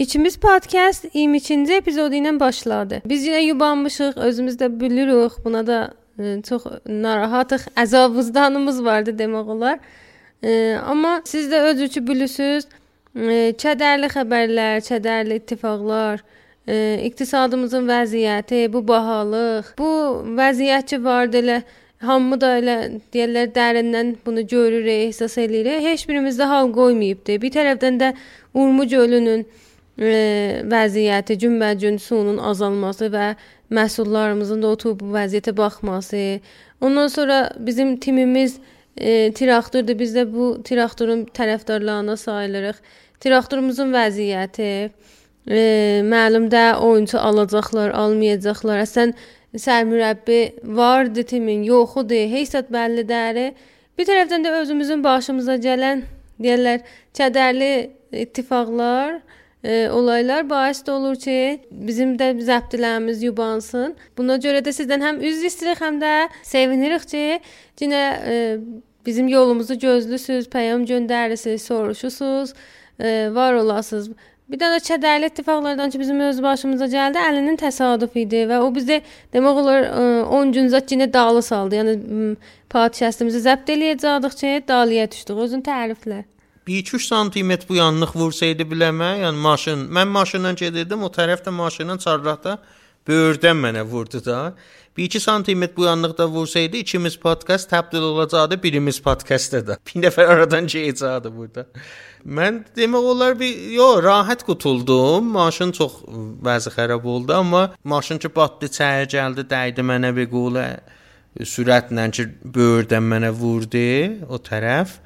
İkimiz podkast 22-ci epizodu ilə başladı. Biz yenə yubanmışıq, özümüz də bilirik. Buna da ə, çox narahatıq. Əzab vicdanımız vardı demək olar. Ə, amma siz də özünüzü bilirsiniz. Ə, kədərli xəbərlər, kədərli ittifaqlar, ə, iqtisadımızın vəziyyəti, bu bahalıq, bu vəziyyət ki vardı elə hamı da elə deyirlər dərindən bunu görürük, ehsas eləyirik. Heç birimizdə hal qoymayıbdı. Bir tərəfdən də Urmu gölünün e, vəziyyəti, günbəgün suyun azalması və məhsullarımızın da o bu vəziyyətə baxması. Ondan sonra bizim timimiz e, traktordur. Biz də bu traktorun tərəfdarlarına sayılırıq. Traktorumuzun vəziyyəti, e, məlum də oyunçu alacaqlar, almayacaqlar. Əslən sərmürəbbi vardı timin, yoxudur, heysat bəllidir. Bir tərəfdən də özümüzün başımıza gələn deyirlər kədərli ittifaqlar e, olaylar bais də olur ki, bizim də zəbtilərimiz yubansın. Buna görə də sizdən həm üzr istəyirik, həm də sevinirik ki, yenə e, bizim yolumuzu gözlüsüz, peyam göndərirsiniz, soruşursunuz, e, var olasınız. Bir dənə kədərli ittifaqlardan ki, bizim öz başımıza gəldi, əlinin təsadüf idi və o bizə demək olar 10 gün zət yenə dalı saldı. Yəni podkastımızı zəbt eləyəcəkdik ki, dalıya düşdük. Özün təriflə. 2-3 santimetr bu yanlıq vursaydı biləmə, yəni maşın, mən maşınla gedirdim, o tərəf də maşının çarraqda böyürdən mənə vurdu da. 1-2 santimetr bu yanlıqda vursaydı ikimiz podkast təbdil olacaqdı, birimiz podkastda da. Bir nəfər aradan keçəcəkdi burada. Mən demək olar bir yo rahat qutuldum. Maşın çox vəzi xarab oldu, amma maşın ki batdı, çəyə gəldi, dəydi mənə bir qulə sürətlə ki böyürdən mənə vurdu o tərəf.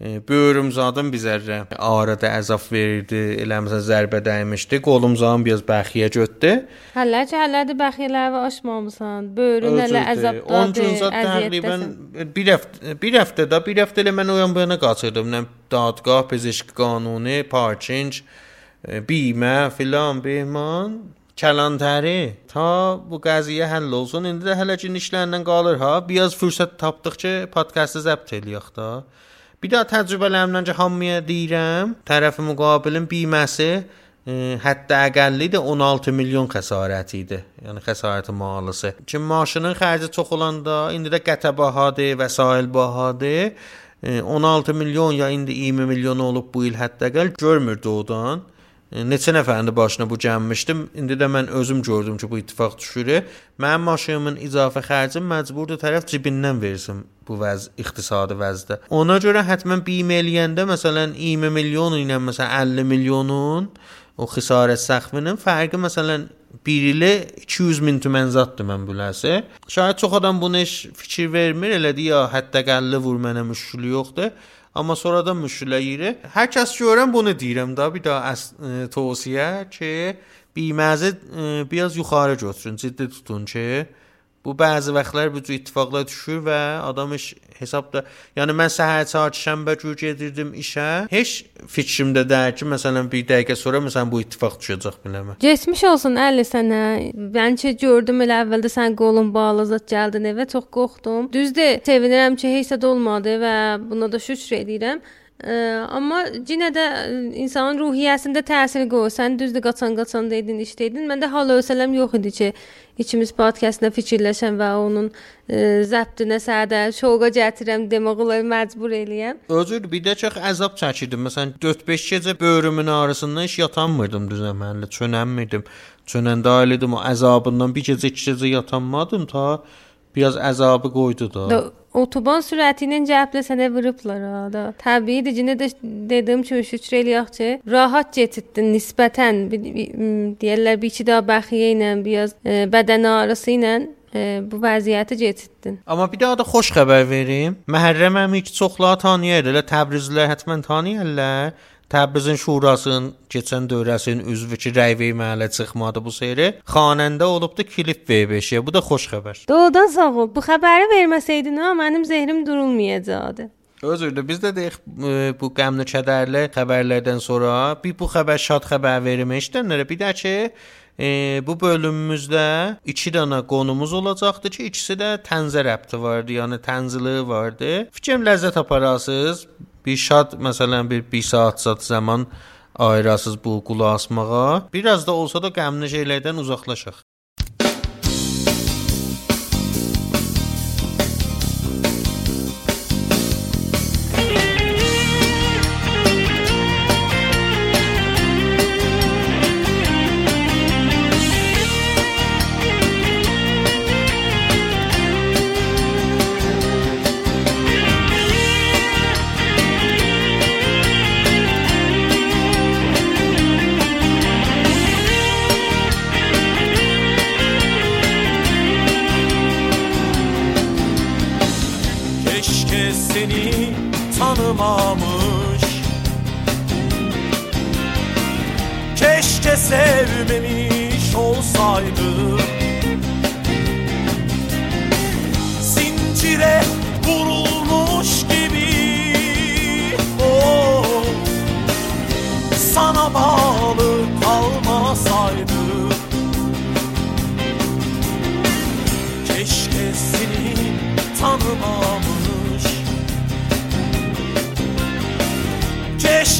Böyrümzadım bir zərrə arada əzab verirdi. Elə məsələn zərbə dəymişdi. Qolumzam biraz bəxiyə götdü. Hələ ki, hələdir bəxiyələri aşmamısan. Böyrün elə əzabdadır. 10 gün zət təqribən bir həftə bir həftədə bir həftə elə mən o yan bu yana qaçırdım. Nə dadgah, pezişki qanuni, parking, bimə filan, behman kələntəri ta bu qəziyyə həll olsun. İndi də hələ ki işlərlə qalır ha. Biraz fürsət tapdıqca podkastı zəbt eləyək də. Bir daha təcrübələrimdən ki, hamıya deyirəm, tərəfi müqabilin biməsi e, hətta əqəlli də 16 milyon xəsarət idi. Yəni xəsarəti malısı. Ki maşının xərci çox olanda indi də qətə bahadır, vəsail bahadır. E, 16 milyon ya indi 20 milyon olub bu il hətta əqəl görmürdü odan. Neçə nəfərin də başına bu gəlmişdim. İndi də mən özüm gördüm ki, bu ittifaq düşür. Mənim maşınımın izafə xərcim məcburdur tərəf cibindən versin bu vəz iqtisadi vəzdə. Ona görə həttəmən bimə eləyəndə məsələn 20 milyon ilə məsələn 50 milyonun o xisarət səxvinin fərqi məsələn 1 ilə 200 min tümən zaddır mən biləsə. Şayad çox adam bunu heç fikir vermir, elədi ya hətta qəlli vur mənə müşkülü yoxdur. Amma sonradan müşküləyirik. Hər kəs görən bunu deyirəm da, bir daha əs tövsiyə ki, biməzi biraz yuxarı götürün, ciddi tutun ki, Bu bəzi vaxtlar bu cür ittifaqlar düşür və adam iş hesabda, yəni mən səhər saat şənbə gün gedirdim işə. Heç fikrimdə deyil ki, məsələn bir dəqiqə sonra məsələn bu ittifaq düşəcək biləmə. Keçmiş olsun əli sənə. Mən ki gördüm elə əvvəldə sən qolun bağlı zət gəldin evə, çox qorxdum. Düzdür, sevinirəm ki, heç də olmadı və buna da şükür edirəm. Amma yenə də insanın ruhiyyəsində təsir qoyur. Sən düzdür qaçan-qaçan dedin, işdəydin. Məndə hal ölsələm yox idi ki, ikimiz podkastına fikirləşəm və onun ə, zəbtinə sədə şoqa gətirəm demək olar məcbur eləyəm. Özür bir də çox əzab çəkirdim. Məsələn 4-5 gecə böyrümün ağrısından heç yatanmırdım düzəmənli, çönənmirdim. Çönəndə ailədim o əzabından bir gecə, iki gecə yatanmadım ta biraz əzabı qoydu da. da Otoban sürəti ilə cəhblə sənə vurublar ha da. Təbiidir, yenə də dediyim kimi şükür eləyək ki, rahat keçirdin nisbətən deyirlər bir iki daha bəxiyə ilə, biraz e, bədən ağrısı ilə e, bu vəziyyəti keçirdin. Amma bir daha da xoş xəbər verim. Məhərrəm əmi ki çoxları tanıyır, elə Təbrizlilər həttəmən tanıyırlar. Təbrizin şurasının keçən dövrəsinin üzvü ki, rəy verməyə çıxmadı bu seyri. Xanəndə olubdu klip V5-yə. Bu da xoş xəbər. Doğrudan sağ ol. Bu xəbəri verməsəydin, ha, mənim zehrim durulmayacaqdı. Özür biz də deyək bu qəmli kədərli xəbərlərdən sonra bir bu xəbər şad xəbər vermişdənlərə bir də ki e, bu bölümümüzdə 2 dənə qonumuz olacaqdı ki, ikisi də tənzə rəbti vardı, yəni tənzili vardı. Fikrim ləzzət aparasınız bir şad məsələn bir 1 saat zat zaman ayırasız bu qulaq asmağa. Biraz da olsa da qəmli şeylərdən uzaqlaşaq.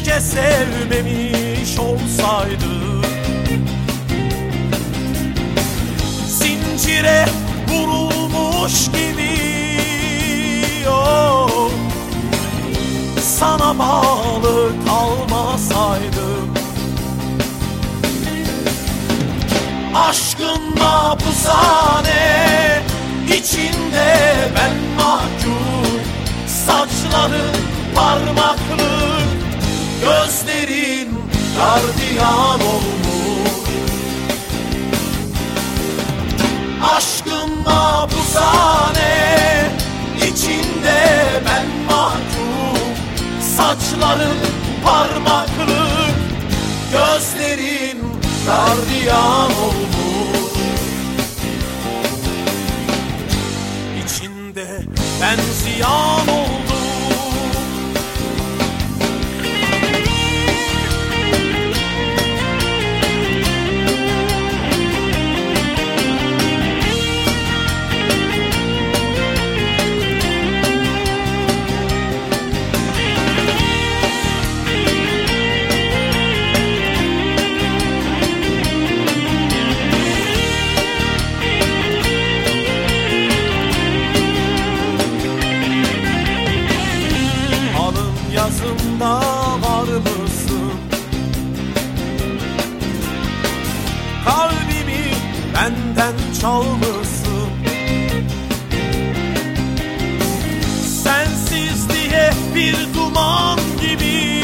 Keşke sevmemiş olsaydı. Zincire vurulmuş gibi oh, Sana bağlı kalmasaydım Aşkın mahpushane içinde ben mahkum Saçların parmaklık Gözlerin gardiyan olmuş. Aşkın mahpushane içinde ben mahkum. Saçların parmaklık Gözlerin gardiyan olmuş. İçinde ben ziyan oldum çalmışsın Sensiz diye bir duman gibi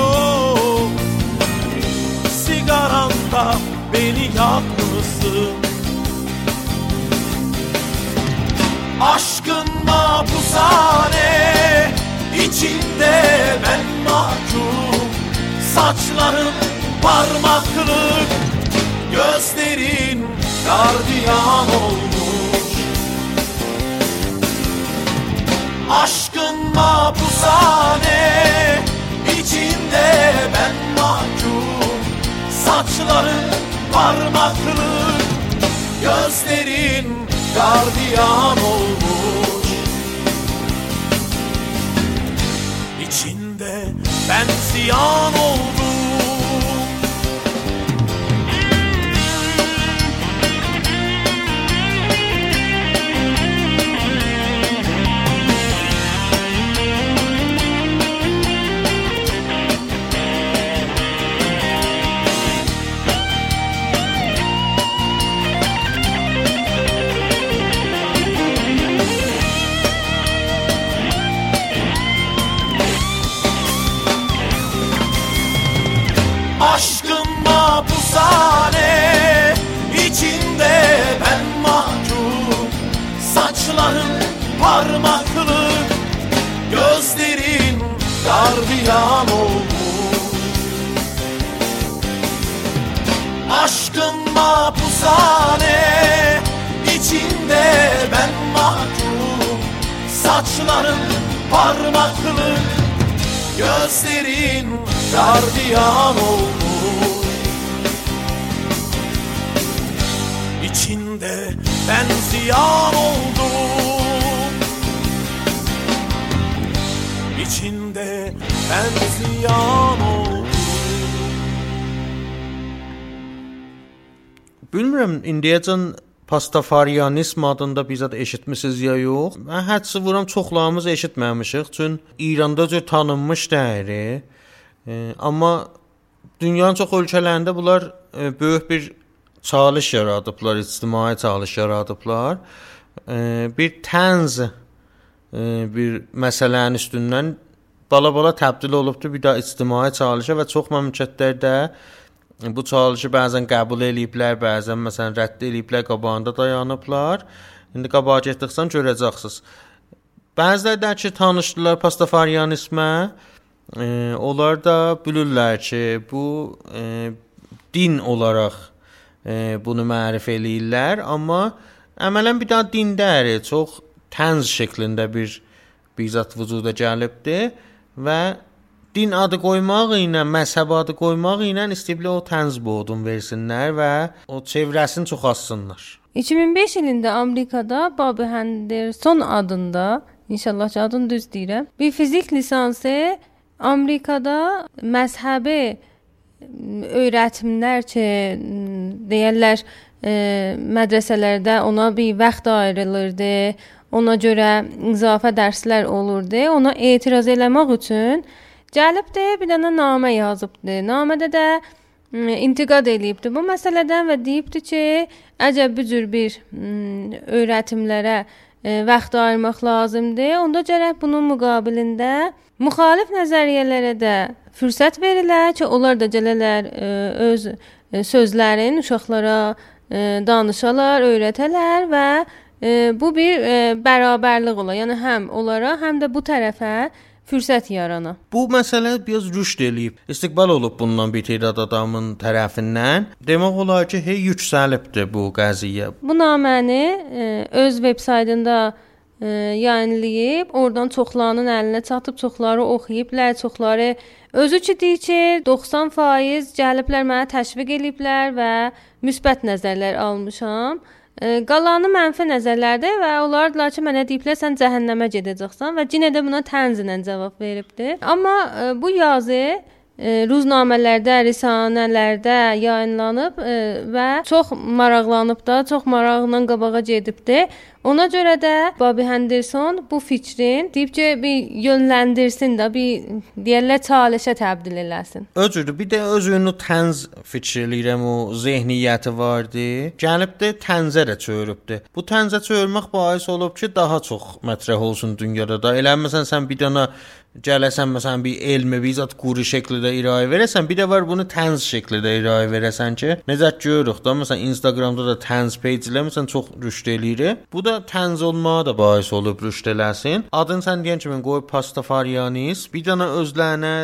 oh. Sigaranda beni yakmışsın Aşkın mahpushane içinde ben mahkum Saçların parmaklık gözlerin gardiyan olmuş. Aşkın mahpushane içinde ben mahkum. Saçların parmaklık gözlerin gardiyan olmuş. İçinde ben ziyan oldum gardiyan olmuş. Aşkın mahpushane içinde ben mahkum. Saçların parmaklık gözlerin gardiyan olmuş. İçinde ben ziyan oldum. İçinde Ben ziyan oldum Bilmirəm, indiyəcən Pastafarianizm adında bizə də eşitmisiniz ya yox? Mən hədsə vuram çoxlarımız eşitməmişik. Çün İranda cür tanınmış dəyəri. E, amma dünyanın çox ölkələrində bunlar e, böyük bir çalış yaradıblar, ictimai çalış yaradıblar. E, bir tənz e, bir məsələnin üstündən bala-bala təbdil olubdu bir də ictimai çalışa və çox məmləkətlərdə bu çalışı bəzən qəbul eləyiblər, bəzən məsələn rədd eləyiblər, qabağında dayanıblar. İndi qabağa getdiksən görəcəksiniz. Bəziləri də ki, tanışdılar pastafarianizmə, e, onlar da bilirlər ki, bu e, din olaraq e, bunu mərif eləyirlər, amma əmələn bir daha din deyil, çox tənz şəklində bir bir zat vücuda gəlibdi və din adı qoymaq ilə, məzhəb adı qoymaq ilə istiblə o tənz bodun versinlər və o çevrəsini çox azsınlar. 2005 ilində Amerikada Bobby Henderson adında, inşallah ki adını düz deyirəm, bir fizik lisansı Amerikada məzhəbi öyrətimlər ki, deyirlər, e, mədrəsələrdə ona bir vaxt ayrılırdı. Ona görə izafə dərslər olurdu. Ona etiraz eləmək üçün gəlibdi, bir dənə namə yazıbdı. Namədə də intiqad eləyibdi bu məsələdən və deyibdi ki, əcəb bu cür bir öyrətimlərə vaxt ayırmaq lazımdır. Onda gərək bunun müqabilində müxalif nəzəriyyələrə də fürsət verilə ki, onlar da e, öz ə, sözlərini uşaqlara danışalar, öyrətələr və bu bir ə, bərabərlik ola. Yəni həm onlara, həm də bu tərəfə fürsət yarana. Bu məsələ biraz rüşd eləyib. İstiqbal olub bundan bir tədad adamın tərəfindən. Demək olar ki, hey yüksəlibdi bu qəziyyə. Bu naməni ə, öz veb saytında ə, yayınlayıb, oradan çoxlarının əlinə çatıb, çoxları oxuyublar, çoxları özü ki deyir ki, 90% gəliblər mənə təşviq eləyiblər və müsbət nəzərlər almışam. Qalanı mənfi nəzərlərdə və onlardılar ki, mənə deyiblər sən cəhənnəmə gedəcəksən və yenə də buna tənzlə cavab veribdi. Amma bu yazı ruznamələrdə, risanələrdə yayınlanıb ə, və çox maraqlanıb da, çox maraqla qabağa gedibdi. Ona görə də Bobby Henderson bu fikrin deyib ki, bir yönləndirsin də, bir deyirlər çalışa təbdil eləsin. Özüdür. Bir də özünü tənz fikirləyirəm o zehniyyəti vardı. Gəlib də tənzə də çörübdü. Bu tənzə çörmək bais olub ki, daha çox mətrəh olsun dünyada da. Elə məsələn sən bir dənə gələsən məsələn bir elmi bizat quru şəklində irayə verəsən, bir də var bunu tənz şəklində irayə verəsən ki, necə görürük da məsələn Instagramda da tənz page-lər məsələn çox rüşd eləyir. Bu da tənz olmağa da bais olub rüşd eləsin. Adını sən deyən kimi qoy pastafarianis, bir dənə özlərinə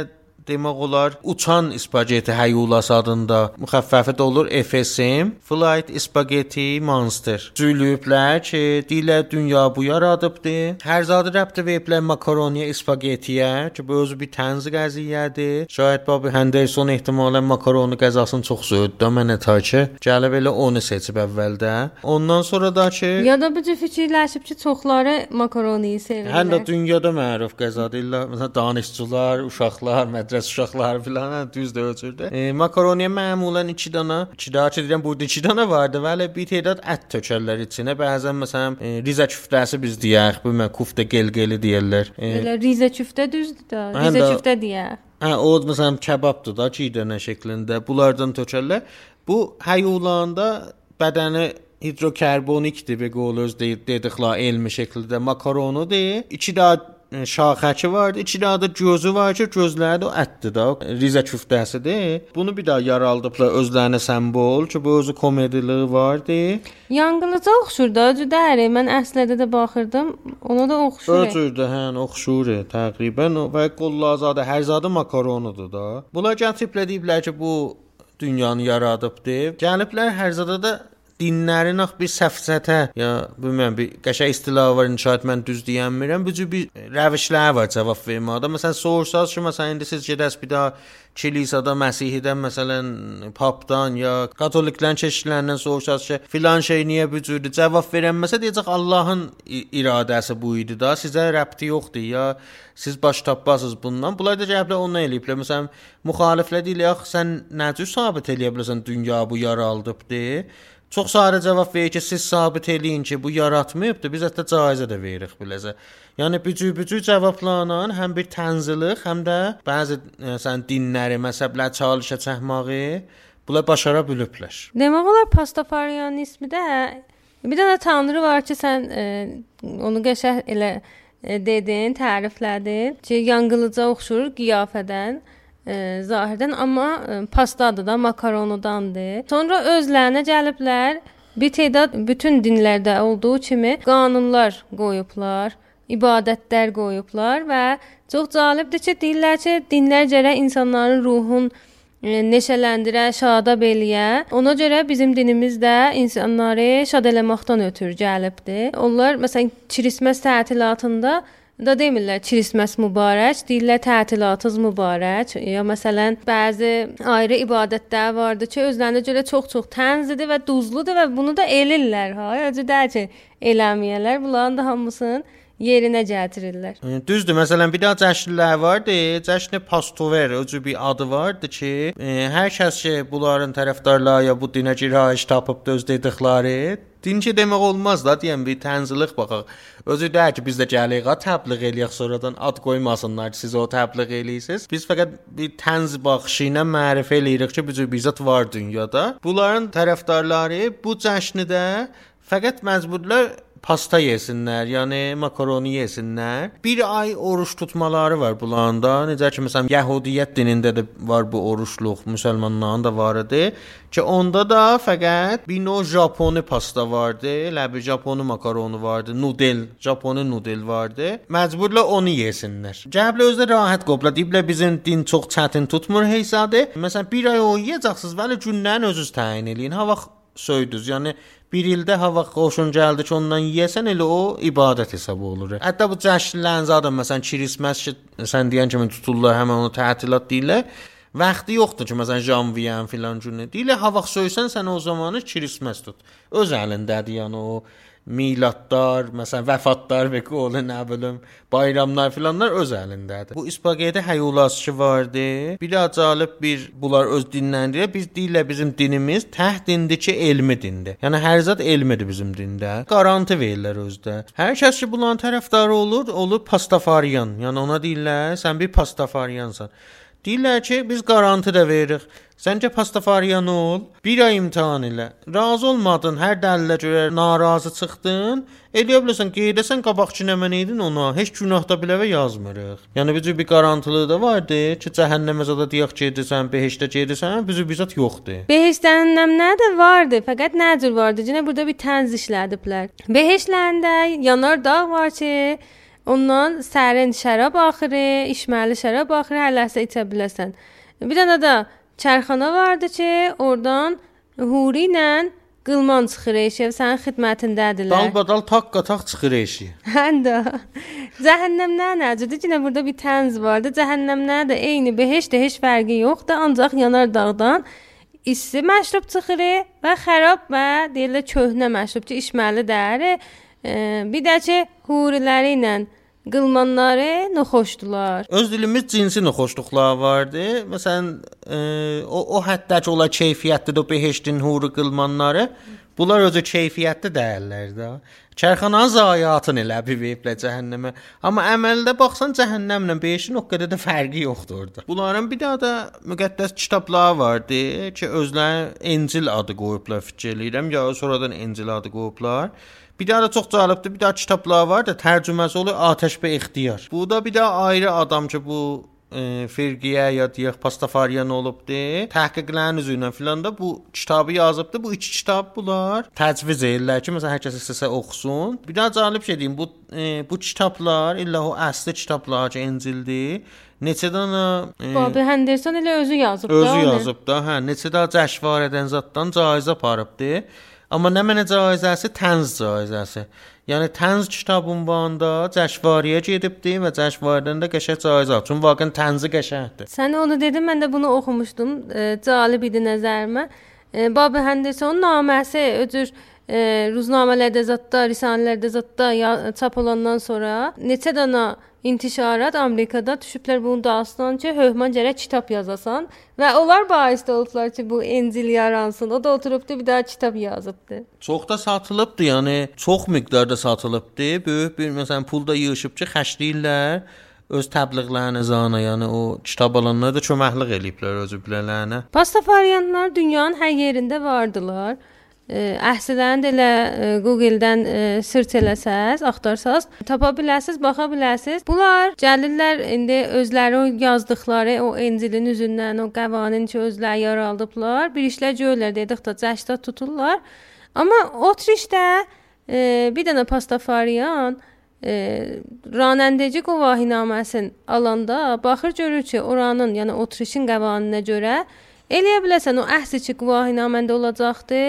demək olar uçan spageti həyulası adında müxəffəfi də olur FSM Flight Spaghetti Monster. Cülüblər ki, dilə dünya bu yaradıbdı. Hər zadı rəbtə veriblər makaroniya spagettiyə ki, bu özü bir tənz qəziyyədir. Şayad Bobby Henderson ehtimalən makaroni qəzasını çox söydü mənə ta ki, gəlib elə onu seçib əvvəldə. Ondan sonra da ki, ya da bu cür fikirləşib ki, çoxları makaroniyi sevirlər. Həm də dünyada məruf qəzadır. Məsələn, danışçılar, uşaqlar, mədrəsə kəs uşaqları filan hə, düzdür ölçürdü. E, makaroniya məmulən 2 dənə, 2 daha deyirəm burada 2 dənə vardı və elə bir tədad ət tökərlər içinə. Bəzən məsələn e, rizə küftəsi biz deyək, bu mən küftə gelgeli deyirlər. E, elə rizə küftə düzdür da. Rizə küftə deyək. Hə, o məsələn kebabdır da, 2 dənə şəklində. Bunlardan tökərlər. Bu həyulanda bədəni hidrokarbonikdir və qol öz dediklər elmi şəkildə makaronudur. İki daha şaxəki var, içində adı gözü var ki, gözləri də ətdir də, rizə küftəsidir. Bunu bir daha yaraldıblar özlərinə simvol ki, bu özü komedili vardı. Yanğılıca oxşur da, cüdəri. Mən əslədə də baxırdım, ona da oxşur. Özürdü, hə, oxşur təqribən və qollazadə hər zadı makaronudur da. Bunlar gətiriblər ki, bu dünyanı yaradıbdı. Gəliblər hər zada da dinlərin ax bir səfsətə ya bilmirəm bir qəşəng istilah var inşaat mən düz deyəmirəm. Bu cür bir rəvişlər var cavab vermədə. Məsələn soruşsaz ki, məsələn indi siz gedəs bir daha kilisada Məsihidən məsələn papdan ya katoliklərin çeşidlərindən soruşsaz ki, filan şey niyə bu cürdür? Cavab verənməsə deyəcək Allahın iradəsi bu idi da, sizə rəbti yoxdur ya siz baş tapasınız bundan. Bunlar da cəblə onu eləyiblər. Məsələn müxaliflər deyirlər, sən nə cür sabit eləyə bilərsən dünya bu yaralıbdı? Çox sarı cavab verir ki, siz sabit eləyin ki, bu yaratmayıbdı. Biz hətta caizə də veririk biləcə. Yəni bücü-bücü cavablarla həm bir tənziliq, həm də bəzi məsələn dinləri, məzhəblər çalışa çəkməyi bunlar başara biliblər. Demək olar pastafarianizmi də bir dənə tanrı var ki, sən e, onu qəşəng elə e, dedin, təriflədin ki, yanğılıca oxşur qiyafədən e, zahirdən amma e, pastadır da, makaronudandır. Sonra özlərinə gəliblər bir tədad bütün dinlərdə olduğu kimi qanunlar qoyublar, ibadətlər qoyublar və çox cəlibdir ki, deyirlər ki, dinlər gərək insanların ruhun e, neşələndirə, şadab eləyə. Ona görə bizim dinimiz də insanları şad eləməkdən ötürü gəlibdi. Onlar məsələn Kirismas tətilatında da demirlər Kirismas mübarək, deyirlər tətilatınız mübarək. Ya məsələn, bəzi ayrı ibadətlər vardı ki, özlərinə görə çox-çox tənzdir və duzludur və bunu da elirlər ha. Deyək ki, eləməyələr. Bunların da hamısını yerinə gətirirlər. Düzdür. Məsələn, bir daha cəşnlər vardı. Cəşn Pastover özü bir adı vardı ki, e, hər kəs ki, bunların tərəfdarları ya bu dinə girayış tapıb öz dedikləri Dinçi demək olmaz da, deyəm bir tənziliq baxaq. Özü də ki, biz də gəlirik, təbliğ eləyək, sonradan ad qoymasınlar ki, siz o təbliğ eləyirsiniz. Biz fəqət bir tənz baxışı ilə mərifə eləyirik ki, bir zət var dünyada. Bunların tərəfdarları bu cəşni də fəqət məcburlar pasta yesinlər, yəni makaroni yesinlər. Bir ay oruç tutmaları var bunlarda. Necə ki, məsələn, Yəhudiyyət dinində də var bu oruçluq, müsəlmanların da var idi ki, onda da fəqət bir növ Japoni pasta vardı, ləbi Japoni makaronu vardı, nudel, Japoni nudel vardı. Məcburla onu yesinlər. Cəblə özü rahat qobla deyiblər bizim din çox çətin tutmur heysadı. Məsələn, bir ay o yeyəcəksiniz, bəli gündən özünüz təyin eləyin. Ha vaxt söydüz. Yəni bir ildə hava xoşun gəldi ki, ondan yeyəsən elə o ibadət hesab olunur. Hətta bu cəşnlərin zadı məsələn Kirismas ki, sən deyən kimi tuturlar, həmin onu tətilat deyirlər. Vaxtı yoxdur ki, məsələn janviyan filan günü. Deyirlər hava söysən sən o zamanı Kirismas tut. Öz əlindədir yəni o miladlar, məsələn vəfatlar və qolu nə bilim, bayramlar filanlar öz əlindədir. Bu İspaqeti həyulasçı vardı. Bir də acalib bir bunlar öz dinləndirir. Biz deyirlər bizim dinimiz təhdindiki elmi dindir. Yəni hər zət elmidir bizim dində. Qaranti verirlər özdə. Hər kəs ki bunların tərəfdarı olur, olur pastafariyan. Yəni ona deyirlər sən bir pastafariyansan. Deyirlər ki, biz qaranti də veririk. Səncə pastafariyan ol, bir ay imtahan elə. Razı olmadın, hər dəlillə görə narazı çıxdın, eləyə bilərsən qeydəsən qabaqçı nə mən idin ona, heç günah da biləvə yazmırıq. Yəni bu bir qarantılığı da vardı ki, cəhənnəmə zada deyək gedirsən, behişdə gedirsən, bizə bizat yoxdur. Behişdənnəmlə də vardı, fəqət nə cür vardı? Cinə burada bir tənz işlədiblər. Behişləndə yanar dağ var ki, Ondan sərin şərab axırı, içməli şərab axırı hər ləhzə içə biləsən. Bir dənə də çərxana vardı ki, oradan huri ilə qılman çıxır eşə, sənin xidmətindədirlər. Dalbadal taqqa taq çıxır eşi. Həndə. Cəhənnəmdə necədir? Yenə burada bir tənz vardı. Cəhənnəmdə də eyni behişdə heç fərqi yoxdur, ancaq yanar dağdan isti məşrub çıxır və xarab və deyirlər köhnə məşrub ki, içməlidir. E, bir də ki, huriləri ilə qılmanları noxoşdular. Öz dilimiz cinsi noxoşluqlar vardı. Məsələn, e, o o həddəki ola keyfiyyətli də behiştin huru qılmanları. Bunlar özü keyfiyyətli dəyərlər də. Çərxananın zayiatını elə biviblə cəhənnəmə. Amma əməldə baxsan cəhənnəmlə behişin o qədər də fərqi yoxdur orada. Bunların bir daha da müqəddəs kitablar vardı ki, özləri İncil adı qoyublar fikir eləyirəm, ya sonradan İncil adı qoyublar. Bir daha da çox cəlibdir. Bir daha kitablar var da tərcüməsi olur Atəş və İxtiyar. Bu da bir daha ayrı adam ki bu e, firqiyə ya deyək pastafariyan olubdu. Təhqiqlərin üzərinə filan da bu kitabı yazıbdı. Bu iki kitab bunlar təcviz edirlər ki, məsələn hər kəs istəsə oxusun. Bir daha cəlib şey deyim, bu e, bu kitablar illə o əsli kitablar ki, İncildir. Neçə dənə e, Bobby Henderson elə özü yazıb da. Özü yazıb da, hə, neçə də cəşvar edən zatdan caizə aparıbdı. Amma nə mənə caizəsi tənz caizəsi. Yəni tənz kitab ünvanında cəşvariyə gedibdi və cəşvardan da qəşəng caizə. Çünki vaqəən tənzi qəşəngdir. Sən onu dedin, mən də bunu oxumuşdum. E, cəlib idi nəzərimə. E, Bobby Henderson naməsi öcür e, ruznamələrdə zətdə, risanələrdə zətdə çap olandan sonra neçə dənə intişarat Amerikada düşüblər bunun dastans ki, hökmən gərək kitab yazasan və onlar baisdə olublar ki, bu İncil yaransın. O da oturubdu bir daha kitab yazıbdı. Çox da satılıbdı, yəni çox miqdarda satılıbdı. Böyük bir məsələn pulda yığışıb ki, xərcləyirlər öz təbliğlərini zana, yəni o kitab alanlara da köməklik eləyiblər özü bilələrinə. Pastafariyanlar dünyanın hər yerində vardılar. Əhsələrini də elə Google-dən search eləsəz, axtarsaz, tapa bilərsiniz, baxa bilərsiniz. Bunlar gəlirlər indi özləri yazdıqları o İncilin üzündən, o qəvanin ki özləri yaraldıblar. Bir işlər görürlər, dedik də cəşdə tuturlar. Amma Otrişdə e, bir dənə pastafariyan e, ranəndəci qovahinaməsin alanda baxır görür ki, oranın, yəni Otrişin qəvaninə görə eləyə biləsən o əhs-i qovahinaməndə olacaqdı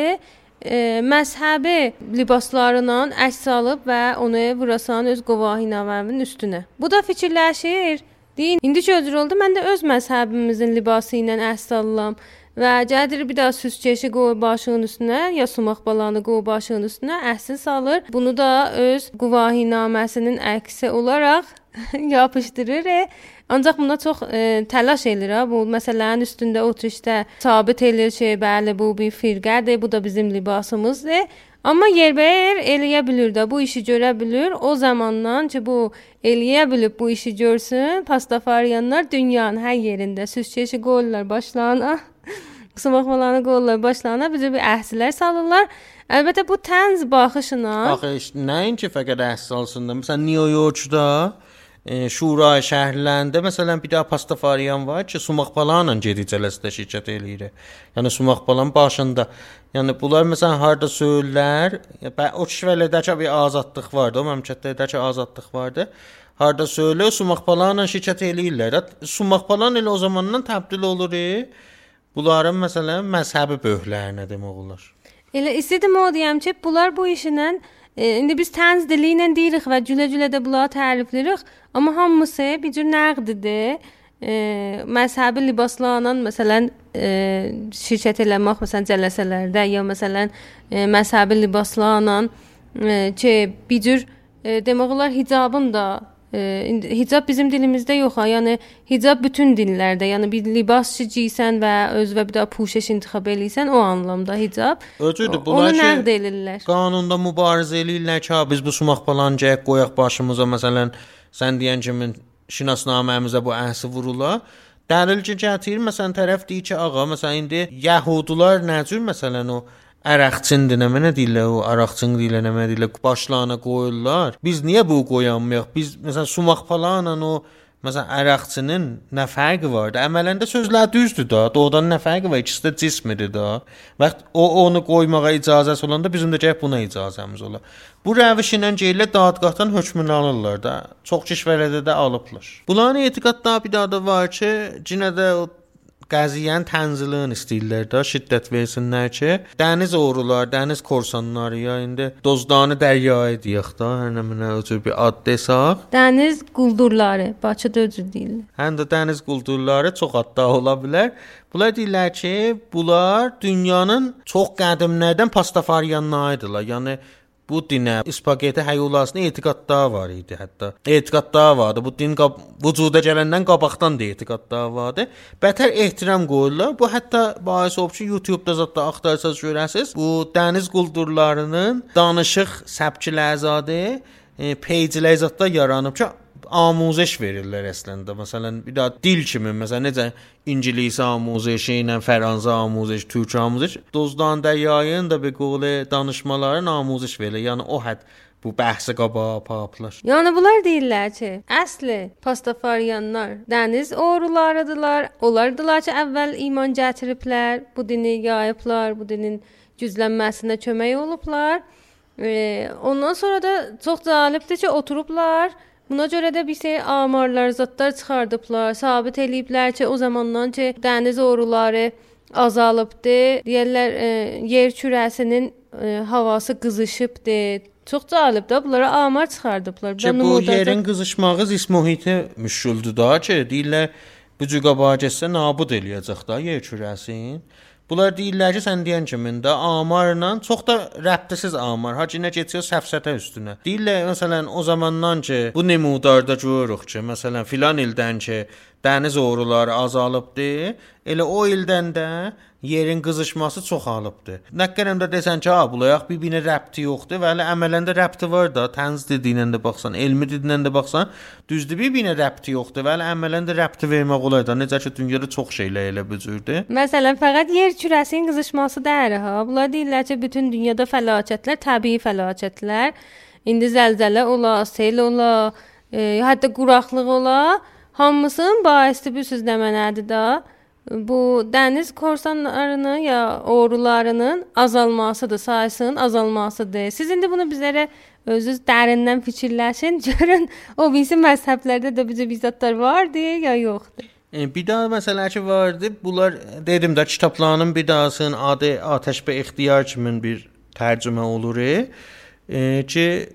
e, məzhəbi libaslarla əks alıb və onu vurasan öz qovahinamənin üstünə. Bu da fikirləşir. Deyin, indi ki özür oldu, mən də öz məzhəbimizin libası ilə əks alıram və gəlir bir daha süskeşi qoy başının üstünə, ya sumaq balanı qoy başının üstünə əsil salır. Bunu da öz quvahınaməsinin əksi olaraq yapışdırır. E, Ancaq buna çox e, təlaş eləyir ha. Bu məsələnin üstündə oturuşda sabit eləyir ki, bəli bu bir firqədir, bu da bizim libasımızdır. Amma yerbəyer eləyə bilir də, bu işi görə bilir. O zamandan ki, bu eləyə bilib bu işi görsün, pastafariyanlar dünyanın hər yerində süskeşi qoyurlar başlarına. Qısmaqmalarını qoyurlar başlarına, bizə bir əhsilər salırlar. Əlbəttə bu tənz baxışına. Axı nəinki fəqət əhs salsın da. Məsələn, New Yorkda şura şəhərlərində məsələn bir də pastafariyan var ki, sumaq balanla geri cələsdə şirkət eləyir. Yəni sumaq balan başında. Yəni bunlar məsələn harda söyürlər, o kişilərdə bir azadlıq vardı, o məmləkətlərdə ki azadlıq vardı. Harda söylə sumaq balanla şirkət eləyirlər. Sumaq balan elə o zamandan təbdil olur. Bunların məsələn məzhəbi böyüklərinə demək olar. Elə istədim o deyəm ki, bunlar bu işlə e, indi biz tənz dili ilə deyirik və gülə-gülə də bunları tərifləyirik, amma hamısı bir cür nəqddir. E, məzhəbi libaslarla məsələn e, şirkət eləmək məsələn cələsələrdə ya məsələn e, məzhəbi libaslarla e, ki bir cür e, demək olar hicabın da E, hicab bizim dilimizdə yox ha. Yəni hicab bütün dillərdə, yəni bir libas geysən və öz və bir də puşeş intikhab eləyirsən, o anlamda hicab. Özüdür, bunlar ki nəqd elirlər. Qanunda mübarizə eləyirlər ki, biz bu sumaq falan cək qoyaq başımıza, məsələn, sən deyən kimi şinasnaməmizə bu əhsi vurular. Dəlil gətirir, məsələn, tərəf deyir ki, ağa, məsələn, indi Yahudular nə cür məsələn o Ərəqçindir, nə mənə deyirlər, o araqçın deyirlər, nə mənə deyirlər, başlarına qoyurlar. Biz niyə bu qoyanmayaq? Biz məsələn sumaq falanla o məsələn ərəqçinin nə fərqi var da? Əməlində sözlər düzdür da, doğrudan nə fərqi var? İkisi də cismidir da. Vaxt o onu qoymağa icazəsi olanda bizim də gəlib buna icazəmiz olar. Bu rəviş ilə gəlirlər dadqahdan hökmünü alırlar da. Çox kişvərədə də alıblar. Bunların etiqadda bir daha da var ki, cinə də o qəziyyənin tənzilini istəyirlər də şiddət versinlər ki, dəniz oğrular, dəniz korsanları ya indi dozdanı dəryaya deyək də, hər nə mənə özü bir ad desaq. Dəniz quldurları, Bakıda özü deyirlər. Həm də dəniz quldurları çox adda ola bilər. Bunlar deyirlər ki, bunlar dünyanın çox qədimlərdən pastafariyanlarına aiddirlər. Yəni bu dinə, spagetti həyolasına etiqadda var idi hətta. Etiqadda vardı. Bu din qab vücuda gələndən qabaqdan da etiqadda vardı. Bətər ehtiram qoyurlar. Bu hətta bahis olub ki, YouTube-da zətdə axtarsaz görəsiz. Bu dəniz quldurlarının danışıq səbkilərzadə e, page-lər zətdə yaranıb ki, amuzəş verirlər əslində. Məsələn, bir daha dil kimi, məsələn, necə ingilis amuzəşi ilə fransız amuzəş, türk amuzəş, dozdan dəryayın da bir qolu danışmaların amuzəş verilir. Yəni o hədd bu bəhsə qabağa aparıblar. Yəni bunlar deyirlər ki, əsli pastafariyanlar dəniz oğrularıdılar. Onlardılar ki, əvvəl iman gətiriblər, bu dini yayıblar, bu dinin güclənməsinə kömək olublar. E, ondan sonra da çox cəlibdir ki, oturublar Buna görə də şey amarlar, zətlər çıxardıblar, sabit eləyiblər ki, o zamandan ki, dəniz oğruları azalıbdı. Deyirlər, e, yer kürəsinin e, havası qızışıbdı. Çox cəlibdir. Bunlara amar çıxardıblar. Ki, bu yerin qızışmağı zis mühiti müşküldür da ki, deyirlər bu cüqabacəsə nabud eləyəcək da yer kürəsini. Bunlar deyirlər ki, sən deyən kimi də amarla çox da rəbtəsiz amar. Hacinə keçiyor səfsətə üstünə. Deyirlər məsələn o zamandan ki, bu nümudarda görürük ki, məsələn filan ildən ki, dəniz oğruları azalıbdı, elə o ildən də yerin qızışması çoxalıbdı. Nə qədərəm də desən ki, ha, bulayaq bir-birinə rəbti yoxdur, vəli əmələn də rəbti var da, tənz dediyindən də baxsan, elmi dediyindən də baxsan, düzdür bir-birinə rəbti yoxdur, vəli əmələn də rəbti vermək olar da. Necə ki, dünyada çox şeylər elə bu cürdür. Məsələn, fəqət yer kürəsinin qızışması deyil ha. Bunlar deyirlər ki, bütün dünyada fəlakətlər təbii fəlakətlər. İndi zəlzələ ola, sel ola, e, hətta quraqlıq ola, hamısının baisi bu söz deməlidir də bu dəniz korsanlarının ya oğrularının azalmasıdır, sayısının azalmasıdır. Siz indi bunu bizlərə özünüz dərindən fikirləşin, görün o birisi məzhəblərdə də bizə bizzatlar vardı ya yoxdur. E, bir daha məsələ ki vardı. Bunlar dedim də kitabların bir dahasının adı Atəş və İxtiyar kimi bir tərcümə olur. E, ki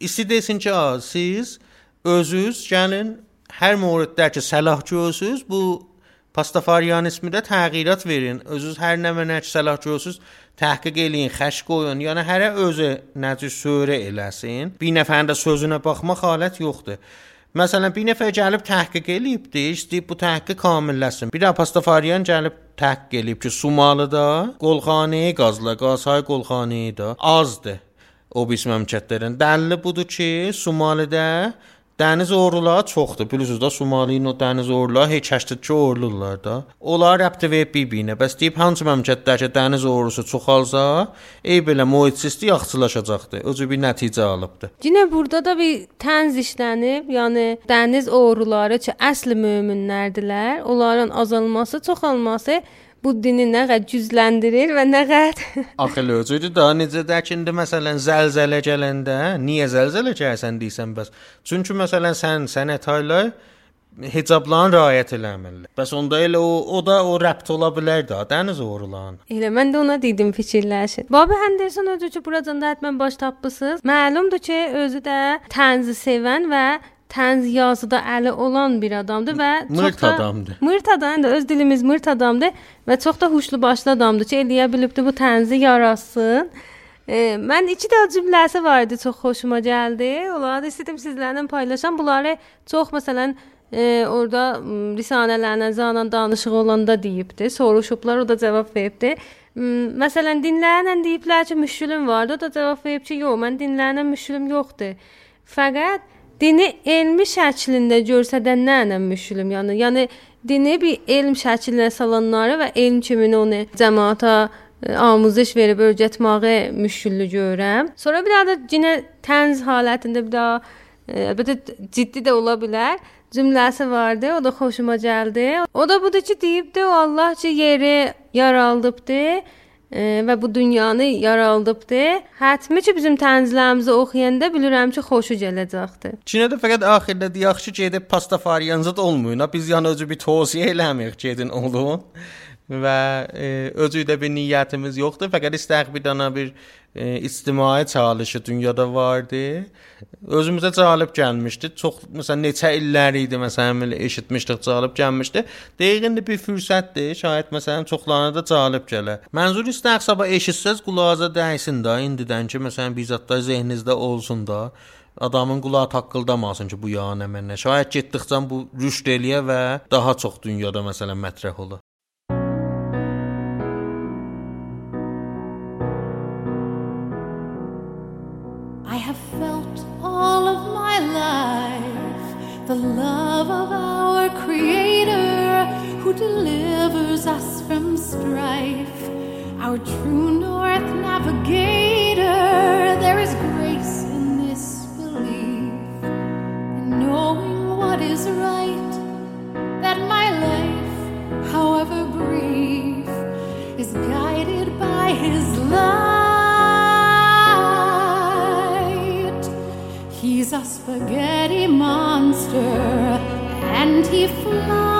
istidesin ki, siz özünüz gəlin hər mövriddə ki, səlah görürsüz, bu Pastafarianismdə təğyirat verin. Özünüz hər nə mənə səlah görürsüz, təhqiq eləyin, xəş qoyun. Yəni hərə özü nəci söyrə eləsin. Bir nəfərin də sözünə baxmaq halət yoxdur. Məsələn, bir nəfər gəlib təhqiq eləyibdi, istəyib bu təhqiqi kamilləsin. Bir də Pastafarian gəlib təhqiq eləyib ki, Sumalıda qolxanəyə qazla, qazhay qolxanəyə də azdır o bis məmləkətlərin. Dəlili budur ki, Somalidə Dəniz oğruları çoxdur. Bilirsiniz də Somalinin o dəniz oğruları heç 82 oğurlurlar da. Onlar rəbti verib bir-birinə. Bəs deyib hansı məmləkətdəki dəniz oğrusu çoxalsa, ey belə mühitsizlik yaxşılaşacaqdı. Özü bir nəticə alıbdı. Yenə burada da bir tənz işlənib. Yəni dəniz oğruları ki, əsl möminlərdilər. Onların azalması, çoxalması bu dini nə qədər gücləndirir və nə qədər Axı özüdür da necə dəkində məsələn zəlzələ gələndə niyə zəlzələ gəlsən deyirsən bəs. Çünki məsələn sən sənət ayla hicabların riayət eləmirlər. Bəs onda elə o o da o rəbt ola bilər də, dəniz oğrulan. Elə mən də ona dedim fikirləşin. Bobby Henderson özü ki buradan da həttəmən baş tapmısınız. Məlumdur ki, özü də tənzi sevən və tənz yazıda əli olan bir adamdır və mırt çox da adamdır. Mırt adamdır, öz dilimiz mırt adamdır və çox da huşlu başlı adamdır ki, eləyə bilibdi bu tənzi yarasın. E, mən iki də cümləsi var idi, çox xoşuma gəldi. Onları da istədim sizlərlə paylaşam. Bunları çox məsələn e, orada risanələrlə zanan danışıq olanda deyibdi. Soruşublar, o da cavab veribdi. Məsələn, dinləyənlə deyiblər ki, müşkülüm vardı. O da cavab verib ki, yox, mən dinləyənlə müşkülüm yoxdur. Fəqət dini elmi şəklində göstərənlərlə müşkülüm. Yəni, yəni dini bir elm şəklinə salanları və elm kimi onu cəmaata e, amuzış verib öyrətməyə müşküllü görürəm. Sonra bir da yenə tənz halətində bir daha e, əlbəttə ciddi də ola bilər. Cümləsi vardı, o da xoşuma gəldi. O da budur ki, deyibdi, o Allah ki yeri yaraldıbdı və bu dünyanı yaraldıbdı. Hətmi ki bizim tənzlərimizi oxuyanda bilirəm ki, xoşu gələcəkdir. Çinədə fəqət axirdə yaxşı gedib pastafariyanızda olmayın. Biz yəni özü bir tövsiyə eləmirik gedin olun və e, özü də bir niyyətimiz yoxdur. Fəqət istəyək bir e, ictimai çalışı dünyada vardı. Özümüzə cəlb gəlmişdi. Çox məsələn neçə illər idi məsələn elə eşitmişdik cəlb gəlmişdi. Dəqiqində bir fürsətdir. Şayət məsələn çoxlarına da cəlb gələ. Mənzur istəyək sabah eşitsəz qulağınıza dəysin də indidən ki məsələn bizatlar zehninizdə olsun da adamın qulağı taqqıldamasın ki, bu yana mənə. Şayət getdikcə bu rüşd eləyə və daha çox dünyada məsələn mətrəh ola. Delivers us from strife, our true north navigator. There is grace in this belief, in knowing what is right, that my life, however brief, is guided by His light. He's a spaghetti monster, and he flies.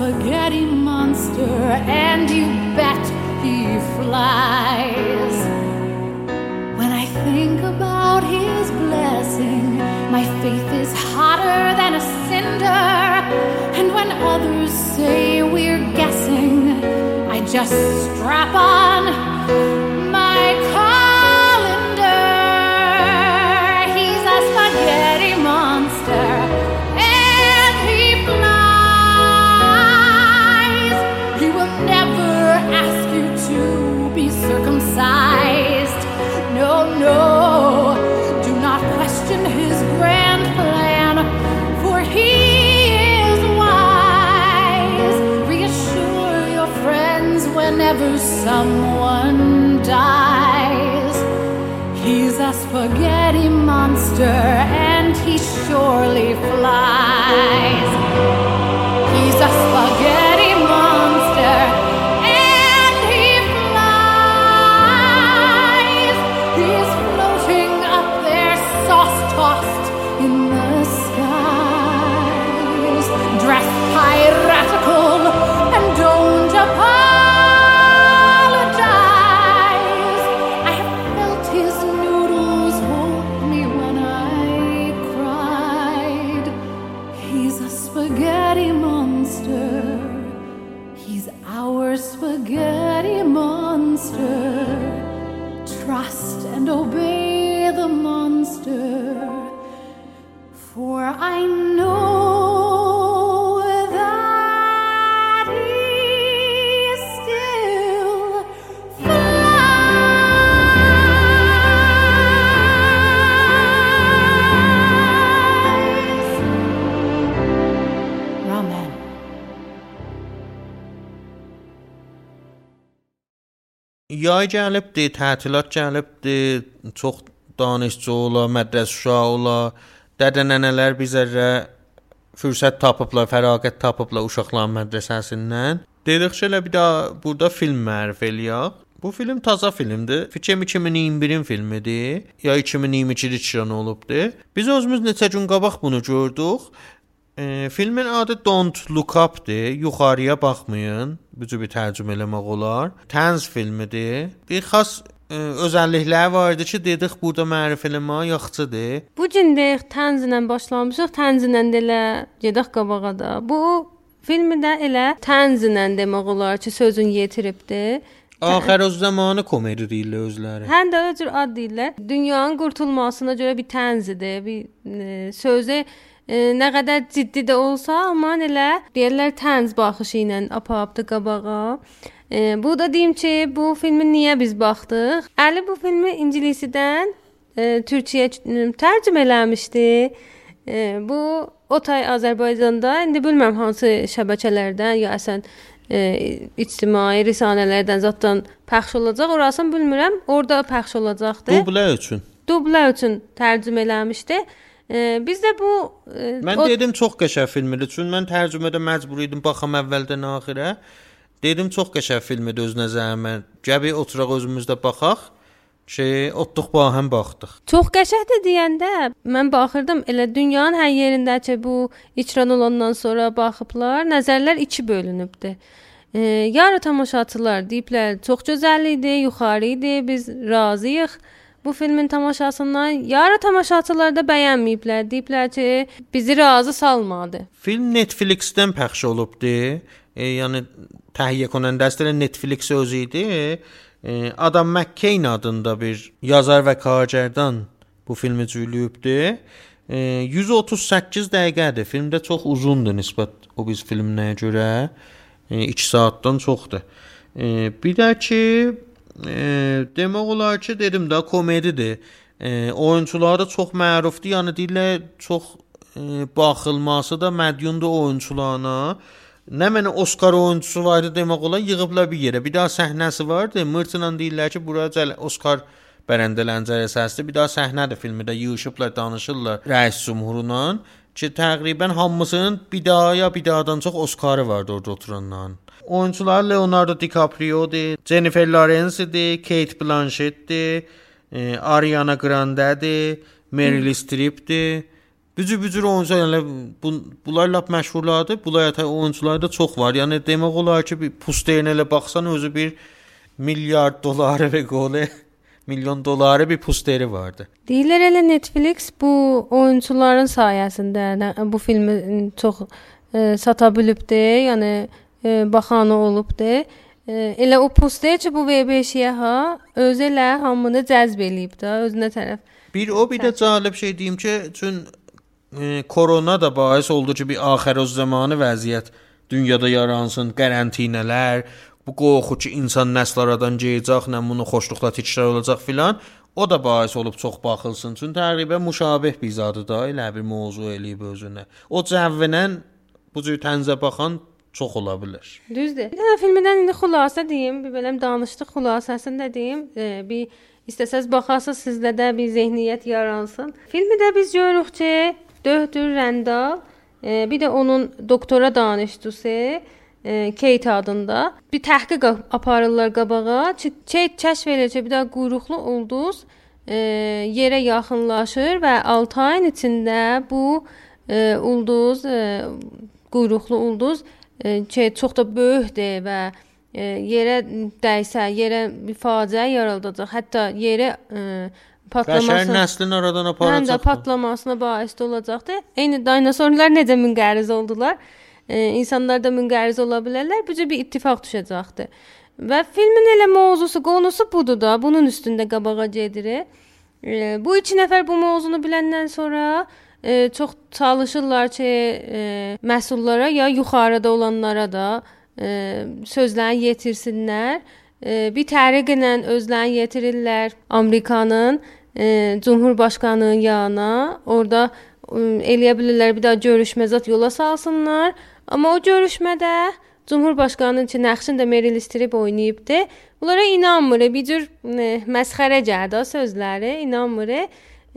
Spaghetti monster, and you bet he flies. When I think about his blessing, my faith is hotter than a cinder. And when others say we're guessing, I just strap on Yay gəlibdi, tətilat gəlibdi. Çox danışçı ola, mədrəsə uşağı ola, dədə-nənələr bizərə fürsət tapıblar, fərağət tapıblar uşaqların mədrəsəsindən. Dedikçə elə bir daha burada film mərif eləyək. Bu film taza filmdir. Fikrim 2021-in filmidir. Ya 2022-də çəkilən olubdu. Biz özümüz neçə gün qabaq bunu gördük. E, filmin adı Don't Look Up-dır. Yuxarıya baxmayın. Bu cür bir tərcümə eləmək olar. Tanz filmidir. Bir xas e, özəllikləri var idi ki, dedik burada mərif eləmə yaxşıdır. Bu gün də tənzlə başlamışıq, tənzlə də elə gedək qabağa da. Bu filmi də elə tənzlə demək olar ki, sözün yetiribdi. Axır öz zamanı komedi deyirlər özləri. Həm də o cür ad deyirlər. Dünyanın qurtulmasına görə bir tənzidir, bir e, sözü nə qədər ciddi də olsa, amma elə deyirlər tənz baxışı ilə apapdı qabağa. E, bu da deyim ki, bu filmi niyə biz baxdıq? Əli bu filmi ingiliscədən e, türkçəyə tərcümə eləmişdi. E, bu o tay Azərbaycanda indi bilmirəm hansı şəbəkələrdən ya əsən e, ictimai risanələrdən zətdən pəxş olacaq. Orasını bilmirəm. Orda pəxş olacaqdı. Dublə üçün. Dublə üçün tərcümə eləmişdi. E, biz də bu e, Mən o- dedim çox qəşəng filmdir. Çünki mən tərcümədə məcbur idim baxam əvvəldən axirə. Dedim çox qəşəng filmdir öz nəzərimə. Gəbi oturaq özümüzdə baxaq. Şey, otduq bu həm baxdıq. Çox qəşəngdir deyəndə mən baxırdım elə dünyanın hər yerində ki bu icran olandan sonra baxıblar, nəzərlər iki bölünübdü. E, yarı tamaşaçılar deyiblər çox gözəl idi, yuxarı idi, biz razıyıq bu filmin tamaşasından. Yarı tamaşaçılar da bəyənməyiblər. Deyiblər ki, bizi razı salmadı. Film Netflix-dən pəxş olubdu. E, yəni təhiyyə konəndəsi də Netflix özü idi. E, Adam McCain adında bir yazar və kargərdan bu filmi cüylüyübdü. E, 138 dəqiqədir. Filmdə çox uzundur nisbət o biz filminə görə. 2 saatdan çoxdur. E, bir də ki e, demək olar ki, dedim də komedidir. E, oyunçuları çox mərufdur. Yəni deyirlər çox e, baxılması da mədyundur oyunçularına. Nə mənə Oscar oyunçusu var idi demək olar, yığıblar bir yerə. Bir daha səhnəsi vardı. Mırtla deyirlər ki, bura cəl Oscar bərəndələncəri əsaslı bir daha səhnədir filmdə yığışıblar, danışırlar rəis cümhurla ki, təqribən hamısının bir daha ya bir dahadan çox Oscarı vardı orada oturanların. Oyunçular Leonardo DiCaprio'dur, Jennifer Lawrence'dir, Kate Blanchett'dir, e, Ariana Grande'dir, Meryl Streep'dir. Bücür-bücür oyuncular, yəni bu, bunlar lap məşhurlardır. Bunlar da oyuncularda çox var. Yəni demək olar ki, bir posterinə elə baxsan özü bir milyard dolları və qole milyon dolları bir posteri vardı. Deyirlər elə Netflix bu oyunçuların sayəsində bu filmi çox e, sata bilibdi. Yəni baxanı olubdu. E, elə o poster ki bu VB-şiyə ha özü elə hamını cəzb eləyib də özünə tərəf. Bir o bir də cəlib şey deyim ki, çün e, korona da bais oldu ki, bir axir öz zamanı vəziyyət dünyada yaransın, qarantinələr, bu qorxu ki, insan nəsl aradan gedəcək, nə bunu xoşluqla təkrar olacaq filan. O da bais olub çox baxılsın. Çünki təqribən müşabeh bir zadı da elə bir mövzu eləyib özünə. O cəvvənən bu cür tənzə baxan çox ola bilər. Düzdür. Bir dənə filmdən indi xülasə deyim, bir beləm danışdıq xülasəsini də deyim. E, bir istəsəz baxasınız sizdə də bir zehniyyət yaransın. Filmi də biz görürük ki, Döhdür Rəndal, e, bir də onun doktora danışdısı e, Kate adında bir təhqiq ap- aparırlar qabağa. Kate kəşf edir ki, bir də quyruqlu ulduz e, yerə yaxınlaşır və 6 ayın içində bu e, ulduz e, quyruqlu ulduz ki çox da böyükdür və e, yerə dəysə, yerə bir faciə yaradacaq. Hətta yerə e, Bəşər patlaması nəslin aradan həm də aparacaq. patlamasına bais olacaqdı. Eyni dinosorlar necə münqəriz oldular? E, insanlar da münqəriz ola bilərlər. Cür bir ittifaq düşəcəkdi. Və filmin elə mövzusu, qonusu budur da. Bunun üstündə qabağa gedirik. E, bu iki nəfər bu mövzunu biləndən sonra e, çox çalışırlar ki, e, məsullara ya yuxarıda olanlara da e, sözlərini yetirsinlər. E, bir təriqlə özlərini yetirirlər Amerikanın e, Cumhurbaşqanının yanına. Orada e, eləyə bilirlər bir daha görüşmə zət yola salsınlar. Amma o görüşmədə Cumhurbaşqanının ki nəqşini də Meryl Streep oynayıbdı. Bunlara inanmır. Bir cür e, məsxərə gəldi o sözləri, inanmır.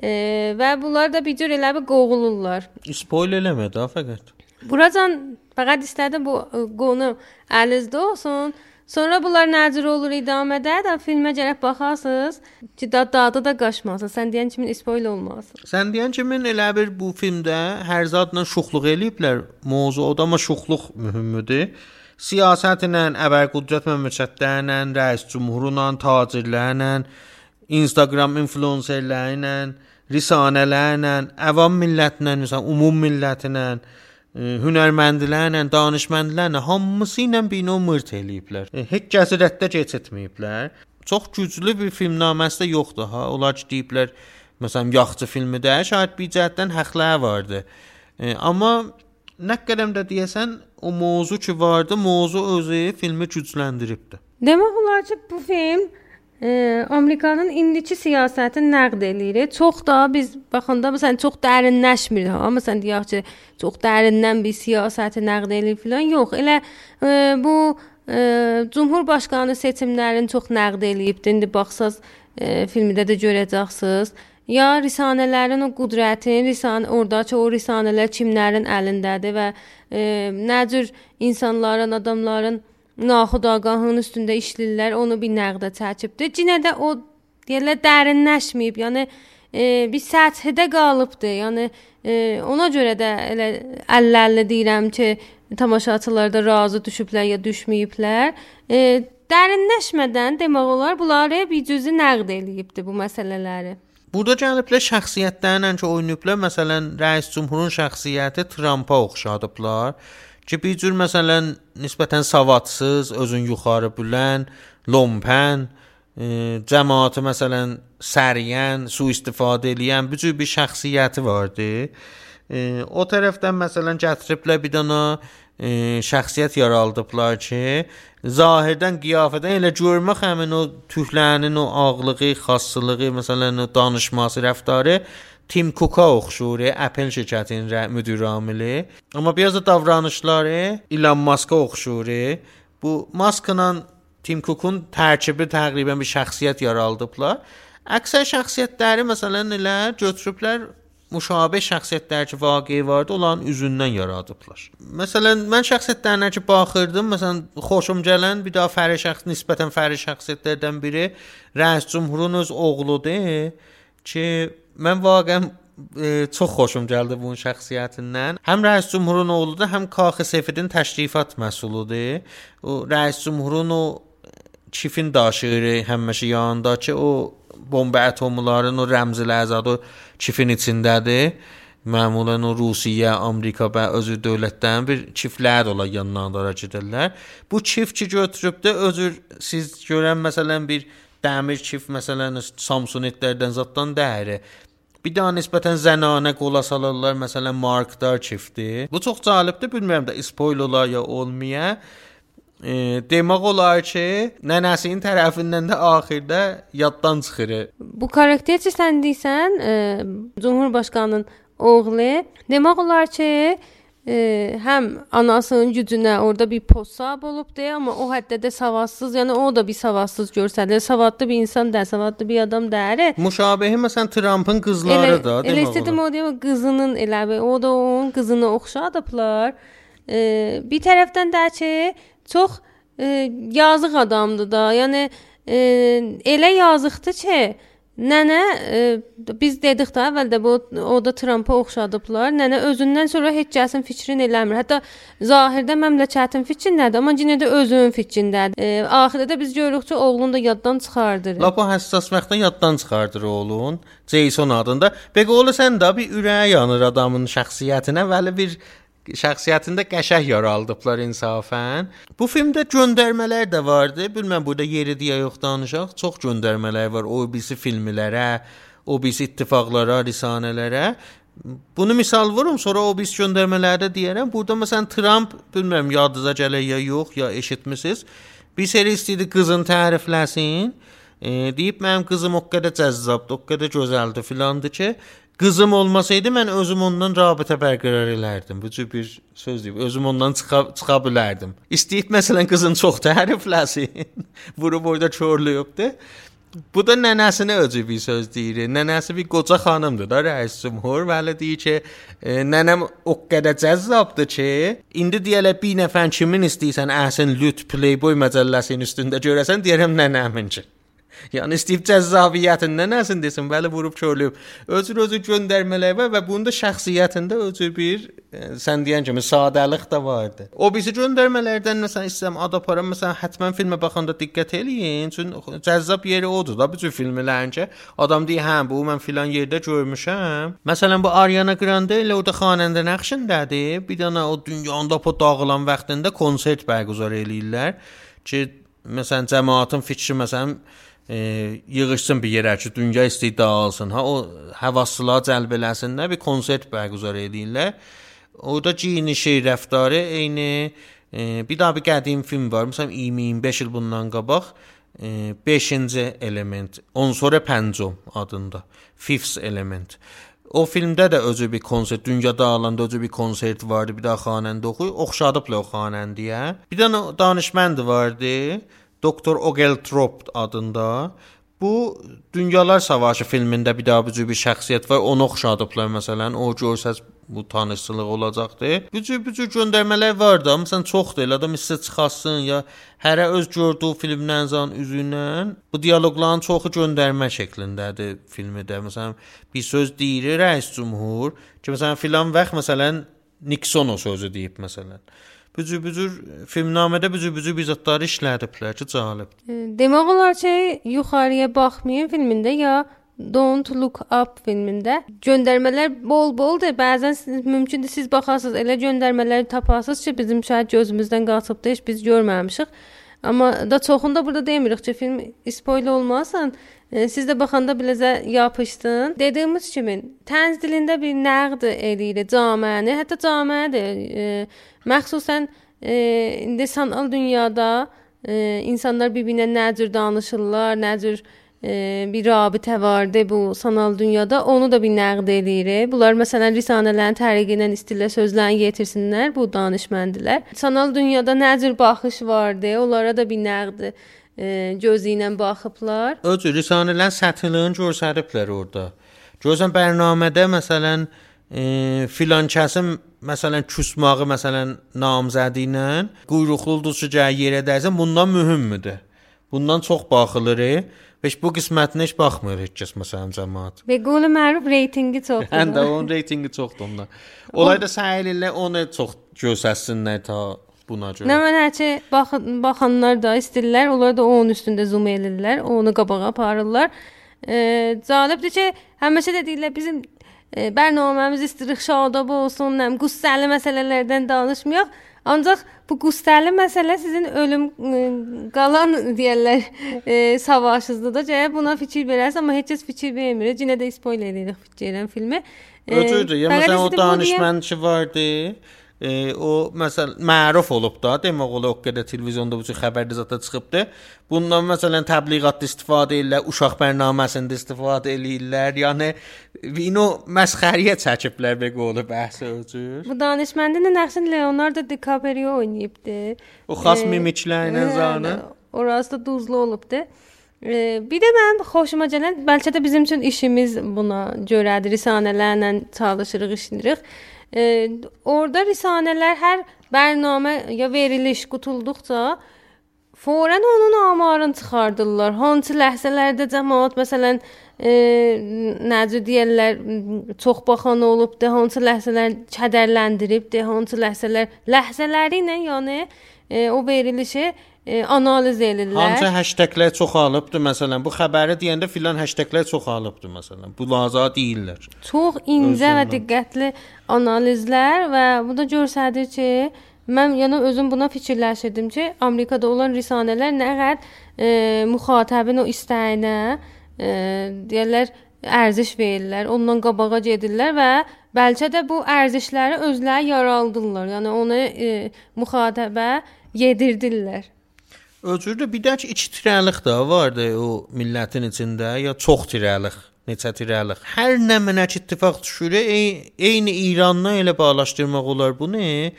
E, və bunlar da bir cür elə bir qoğulurlar. Spoil eləmə də fəqət. Buracan fəqət istədim bu ə, qonu əlinizdə olsun. Sonra bunlar nəcür olur idamədə də filmə gəlib baxasınız ki, da dadı da qaçmasın. Sən deyən kimi spoil olmasın. Sən deyən kimi elə bir bu filmdə hər zadla şuxluq eləyiblər. Mövzu o da amma şuxluq mühümdür. Siyasətlə, əvəl qüdrət məmləkətlərlə, rəis cümhurla, tacirlərlə, Instagram influencerlərlə, risanələrlə, avam millətlə, məsələn, ümum millətlə, e, hünərməndlərlə, danışmənlərlə hamısı ilə bino mırt eləyiblər. E, Heç kəsi rəddə keçirtməyiblər. Çox güclü bir filmnaməsi də yoxdur ha. Onlar ki deyiblər, məsələn, yaxçı filmidə şaid bir cəhətdən həqləri vardı. E, amma nə qədəm də deyəsən o mövzu ki vardı, mövzu özü filmi gücləndiribdi. Demək olar ki, bu film e, Amerikanın indiki siyasətini nəqd eləyir. Çox da biz baxanda məsələn çox dərinləşmir ha. Məsələn deyək ki, çox dərindən bir siyasəti nəqd eləyir filan. Yox, elə e, bu e, Cumhurbaşqanı seçimlərini çox nəqd eləyibdi. İndi baxsaz e, filmdə də görəcəksiniz. Ya risanələrin o qüdrətin, risan ordakı o risanələr kimlərin əlindədir və e, nə cür insanların, adamların naxud ağahının üstündə işlirlər, onu bir nəqdə çəkibdi. Yenə də o deyirlər dərinləşməyib, yəni e, bir səthdə qalıbdı. Yəni e, ona görə də elə əllərlə deyirəm ki, tamaşaçılar da razı düşüblər ya düşməyiblər. E, dərinləşmədən demək olar bunları bir cüzi nəqd eləyibdi bu məsələləri. Burada gəliblər şəxsiyyətlərlə ki, oynayıblar. Məsələn, rəis cümhurun şəxsiyyəti Trampa oxşadıblar. Ki bir cür məsələn nisbətən savadsız, özün yuxarı bilən, lompan, e, cəmaatı məsələn səriyən, sui-istifadə edən bu cür bir şəxsiyyəti vardı. E, o tərəfdən məsələn gətiriblər bir dənə e, şəxsiyyət yaradıblar ki, zahirdən qiyafədən elə görmək həmin o tüklərinin o ağlığı, xassılığı, məsələn o danışması, rəftarı Tim Cook-a oxşur, Apple şirkətinin müdür amili. Amma biraz da davranışları Elon Musk-a oxşur. Bu Musk-la Tim Cook-un tərkibi təqribən bir şəxsiyyət yaradıblar. Əksər şəxsiyyətləri məsələn elə götürüblər müşabeh şəxsiyyətlər ki, vaqe vardı, onların üzündən yaradıblar. Məsələn, mən şəxsiyyətlərinə ki baxırdım, məsələn, xoşum gələn bir daha fərqli şəxs nisbətən fərqli şəxsiyyətlərdən biri rəis cümhurun öz oğludur ki, vaqəən e, çox xoşum gəldi bunun şəxsiyyətindən. Həm rəis cümhurun oğludur, həm Kaxı Sefidin təşrifat məsulidir. O rəis cümhurun o çifin daşıyırı həmişə yanındakı o bomba atomların o rəmzi ləzadı çifin içindədir. Məmulən o Rusiya, Amerika və özü dövlətlərin bir çiftlər ola yanlarına gedirlər. Bu çift ki götürüb də özür siz görən məsələn bir dəmir çift məsələn Samsonitlərdən zatdan dəyəri. Bir daha nisbətən zənanə qola salırlar, məsələn Markdar çifti. Bu çox cəlibdir, bilmirəm də spoilerlar ya olmaya. E, demək olar ki, nənəsinin tərəfindən də axirdə yaddan çıxır. Bu karakter sən deyirsən, e, Cumhurbaşqanının oğlu. Demək olar ki, e, həm anasının gücünə orada bir post sahib olubdu, amma o həddə də savadsız, yəni o da bir savadsız görsəlir. Savadlı bir insan da, savadlı bir adam deyil. Müşabihi məsələn Trumpın qızları elə, da, demək elə istədim o deyim, qızının elə o da onun qızını oxşadıblar. E, bir tərəfdən də ki, çox e, yazıq adamdır da. Yəni e, elə yazıqdır ki, Nənə e, biz dedik də əvvəldə bu o da Trampa oxşadıblar. Nənə özündən sonra heç kəsin fikrini eləmir. Hətta zahirdə məmləkətin fikrindədir, amma yenə də özünün fikrindədir. E, axirdə də biz görürük ki, oğlunu da yaddan çıxardır. Lap o həssas vaxtda yaddan çıxardır oğlun. Jason adında. Bəqə ola sən də bir ürəyi yanır adamın şəxsiyyətinə, vəli bir şəxsiyyətində qəşəng yaralıblar insafən. Bu filmdə göndərmələr də vardı. Bilməm burada yeri deyə yox danışaq. Çox göndərmələr var o birisi filmlərə, o birisi ittifaqlara, risanələrə. Bunu misal vurum, sonra o biz göndərmələrdə deyərəm. Burada məsələn Trump, bilmirəm yadınıza gəlir ya yox, ya eşitmisiniz. Bir seri istəyirdi qızın tərifləsin. E, deyib mənim qızım o qədər cəzzabdır, o qədər gözəldir filandır ki, Qızım olmasaydı mən özüm ondan rabitə bərqərar elərdim. Bu cür bir söz deyib, özüm ondan çıxa, çıxa bilərdim. İstəyib məsələn qızın çox tərifləsin. Vurub orada çorluyubdu. Bu da nənəsinə özü bir söz deyir. Nənəsi bir qoca xanımdır da rəis cümhur. Vəli deyir ki, e, nənəm o qədər cəzzabdır ki, indi deyələ bir nəfər kimin istəyirsən əhsən lüt Playboy məcəlləsinin üstündə görəsən, deyirəm nənəminki. Yəni istəyib cəzaviyyətindən nəsin desin, bəli vurub körlüyüb. Özür özü göndərmələr var və bunda şəxsiyyətində özü bir e, sən deyən kimi sadəlik də vardı. O bizi göndərmələrdən məsələn istəyirəm ad aparım, məsələn həttəmən filmə baxanda diqqət eləyin, çünki cəzzab yeri odur da bu cür filmlərin ki, adam deyir, hə, bu mən filan yerdə görmüşəm. Məsələn bu Ariana Grande ilə o da xanəndə nəqşindədir. Bir dənə o dünyada po dağılan vaxtında konsert bərqərar eləyirlər ki, məsələn cəmaatın fikri məsələn e, yığışsın bir yerə ki, dünya istəyir dağılsın. Ha o həvaslılar cəlb eləsinlər, bir konsert bərqərar edirlər. Orada giyinişi, rəftarı eyni e, bir daha bir qədim film var. Məsələn 25 il bundan qabaq 5-ci e, element, on sonra pəncom adında. Fifth element. O filmdə də özü bir konsert, dünya dağılanda özü bir konsert vardı, bir də xanəndə oxuyur, oxşadıblar o xanəndiyə. Bir dənə danışmənd vardı. Doktor Ogeltrop adında. Bu Dünyalar Savaşı filmində bir daha bu cür bir şəxsiyyət var. Onu oxşadıblar məsələn. O görsəz bu tanışçılıq olacaqdı. Bu cür bu cür göndərmələr var da, məsələn çoxdur. Elə adam hissə çıxasın ya hərə öz gördüyü filmdən zan üzündən bu dialoqların çoxu göndərmə şəklindədir filmdə. Məsələn bir söz deyir rəis cümhur ki, məsələn filan vaxt məsələn Nixon o sözü deyib məsələn. Bu cür bu cür filmnamədə bu cür bu cür bizatları işlədiblər ki, cəlib. Demək olar ki, yuxarıya baxmayın filmində ya Don't Look Up filmində göndərmələr bol-boldur. Bəzən siz, mümkündür siz baxasınız, elə göndərmələri tapasınız ki, bizim şahid gözümüzdən qaçıbdı, heç biz görməmişik. Amma da çoxunda burada demirik ki, film spoiler olmasın. E, siz də baxanda biləcə yapışdın. Dediyimiz kimi, tənz dilində bir nəqd eləyir cəmiəni, hətta cəmiədir. E, məxsusən e, indi sanal dünyada e, insanlar bir-birinə nə cür danışırlar, nə cür e, bir rabitə vardı bu sanal dünyada. Onu da bir nəqd eləyir. Bunlar məsələn risanələrin tərqi ilə istillə sözlərini yetirsinlər bu danışməndilər. Sanal dünyada nə cür baxış vardı, onlara da bir nəqd e, gözü ilə baxıblar. Öz risanələrin səthiliyini göstəriblər orada. Görsən bərnamədə məsələn filan kəsim məsələn küsmağı məsələn namzədi ilə quyruqlu ulduzçu gəl yerə dəysə bundan mühümdür. Bundan çox baxılır. Heç bu qismətinə heç baxmır heç kəs məsələn cəmaət. Və qolu məruf reytingi çoxdur. Həm də onun reytingi çoxdur ondan. Onlar da səy edirlər onu çox göstərsinlər ta buna görə. Nə mənə ki bax baxanlar da istəyirlər, onlar da onun üstündə zoom edirlər, onu qabağa aparırlar. E, cəlibdir ki, həmişə də deyirlər bizim e, bərnaməmiz istirik şadab olsun, nəm qüssəli məsələlərdən danışmayaq. Ancaq bu qüssəli məsələ sizin ölüm ə, qalan deyirlər savaşınızda da cəyə buna fikir verərsiniz, amma heç kəs fikir vermir. Yenə də spoiler edirik fikirlərin filmi. Ötürdü. Ya məsələn o danışmançı vardı. E, o məsələn məruf olub da, demək olar o qədər televiziyonda bu cür xəbərdə zətə çıxıbdı. Bundan məsələn təbliğatda istifadə edirlər, uşaq bərnaməsində istifadə edirlər. Yəni vino məsxəriyə çəkiblər və qolu bəhs öcür. Bu danışmandın nəqsin Leonardo DiCaprio oynayıbdı. O xas e, mimiklərlə zanı. Orası da duzlu olubdu. Bir də mənim xoşuma gələn, bəlkə də bizim üçün işimiz buna görədir, risanələrlə çalışırıq, işləyirik. Orada risanələr hər bərnamə ya veriliş qutulduqca Fորən onun amarını çıxardırlar. Hansı ləhzələrdə cəmaət məsələn e, necə deyirlər çox baxan olubdu, hansı ləhzələr kədərləndiribdi, hansı ləhzələr ləhzələri ilə yəni e, o verilişi e, analiz edirlər. Hansı hashtaglər çoxalıbdı məsələn bu xəbəri deyəndə filan hashtaglər çoxalıbdı məsələn. Bu laza deyirlər. Çox incə və diqqətli analizlər və bu da göstərir ki, Mən yəni özüm buna fikirləşirdim ki, Amerikada olan risanələr nə qədər e, müxatabın o istəyinə e, deyirlər ərziş verirlər, ondan qabağa gedirlər və bəlkə də bu ərzişləri özləri yaraldırlar. Yəni onu e, müxatabə yedirdirlər. Özürdə bir də iki tirəlik də vardı o millətin içində ya çox tirəlik neçə tirəlik. Hər nə mənə ittifaq düşür, eyni İranla elə bağlaşdırmaq olar bunu e,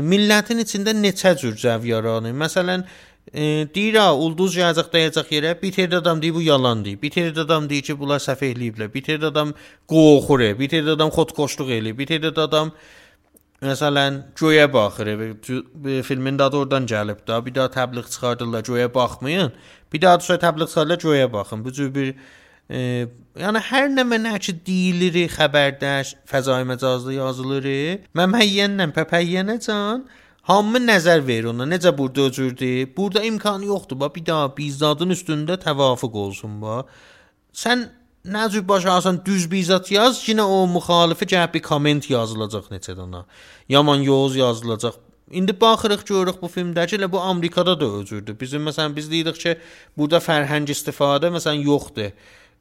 millətin içində neçə cür cəv yaranır. Məsələn, e, deyir ha, ulduz yazıq dayacaq yerə, bir tər adam deyir bu yalandır. Bir tər adam deyir ki, bunlar səhv eləyiblər. Bir tər adam qoxur, bir tər adam xodkoşluq eləyir. Bir tər adam Məsələn, göyə baxır. Filmin adı oradan gəlib də. Bir daha təbliğ çıxardırlar, göyə baxmayın. Bir daha da təbliğ çıxarırlar, göyə baxın. Bu cür bir e, yəni hər nə mənə ki deyilir xəbərdə, fəzai məcazda yazılır. Mən müəyyənlə pəpəyyənəcən Hamı nəzər verir ona. Necə burada öcürdü? Burada imkanı yoxdur. Bax bir daha bizzadın üstündə təvafuq olsun ba. Sən nə cür başarsan düz bizzat yaz, yenə o müxalifə gəlib bir komment yazılacaq neçə dənə. Yaman yoz yazılacaq. İndi baxırıq görürük bu filmdəki elə bu Amerikada da öcürdü. Bizim məsələn biz deyirik ki, burada fərhəng istifadə məsələn yoxdur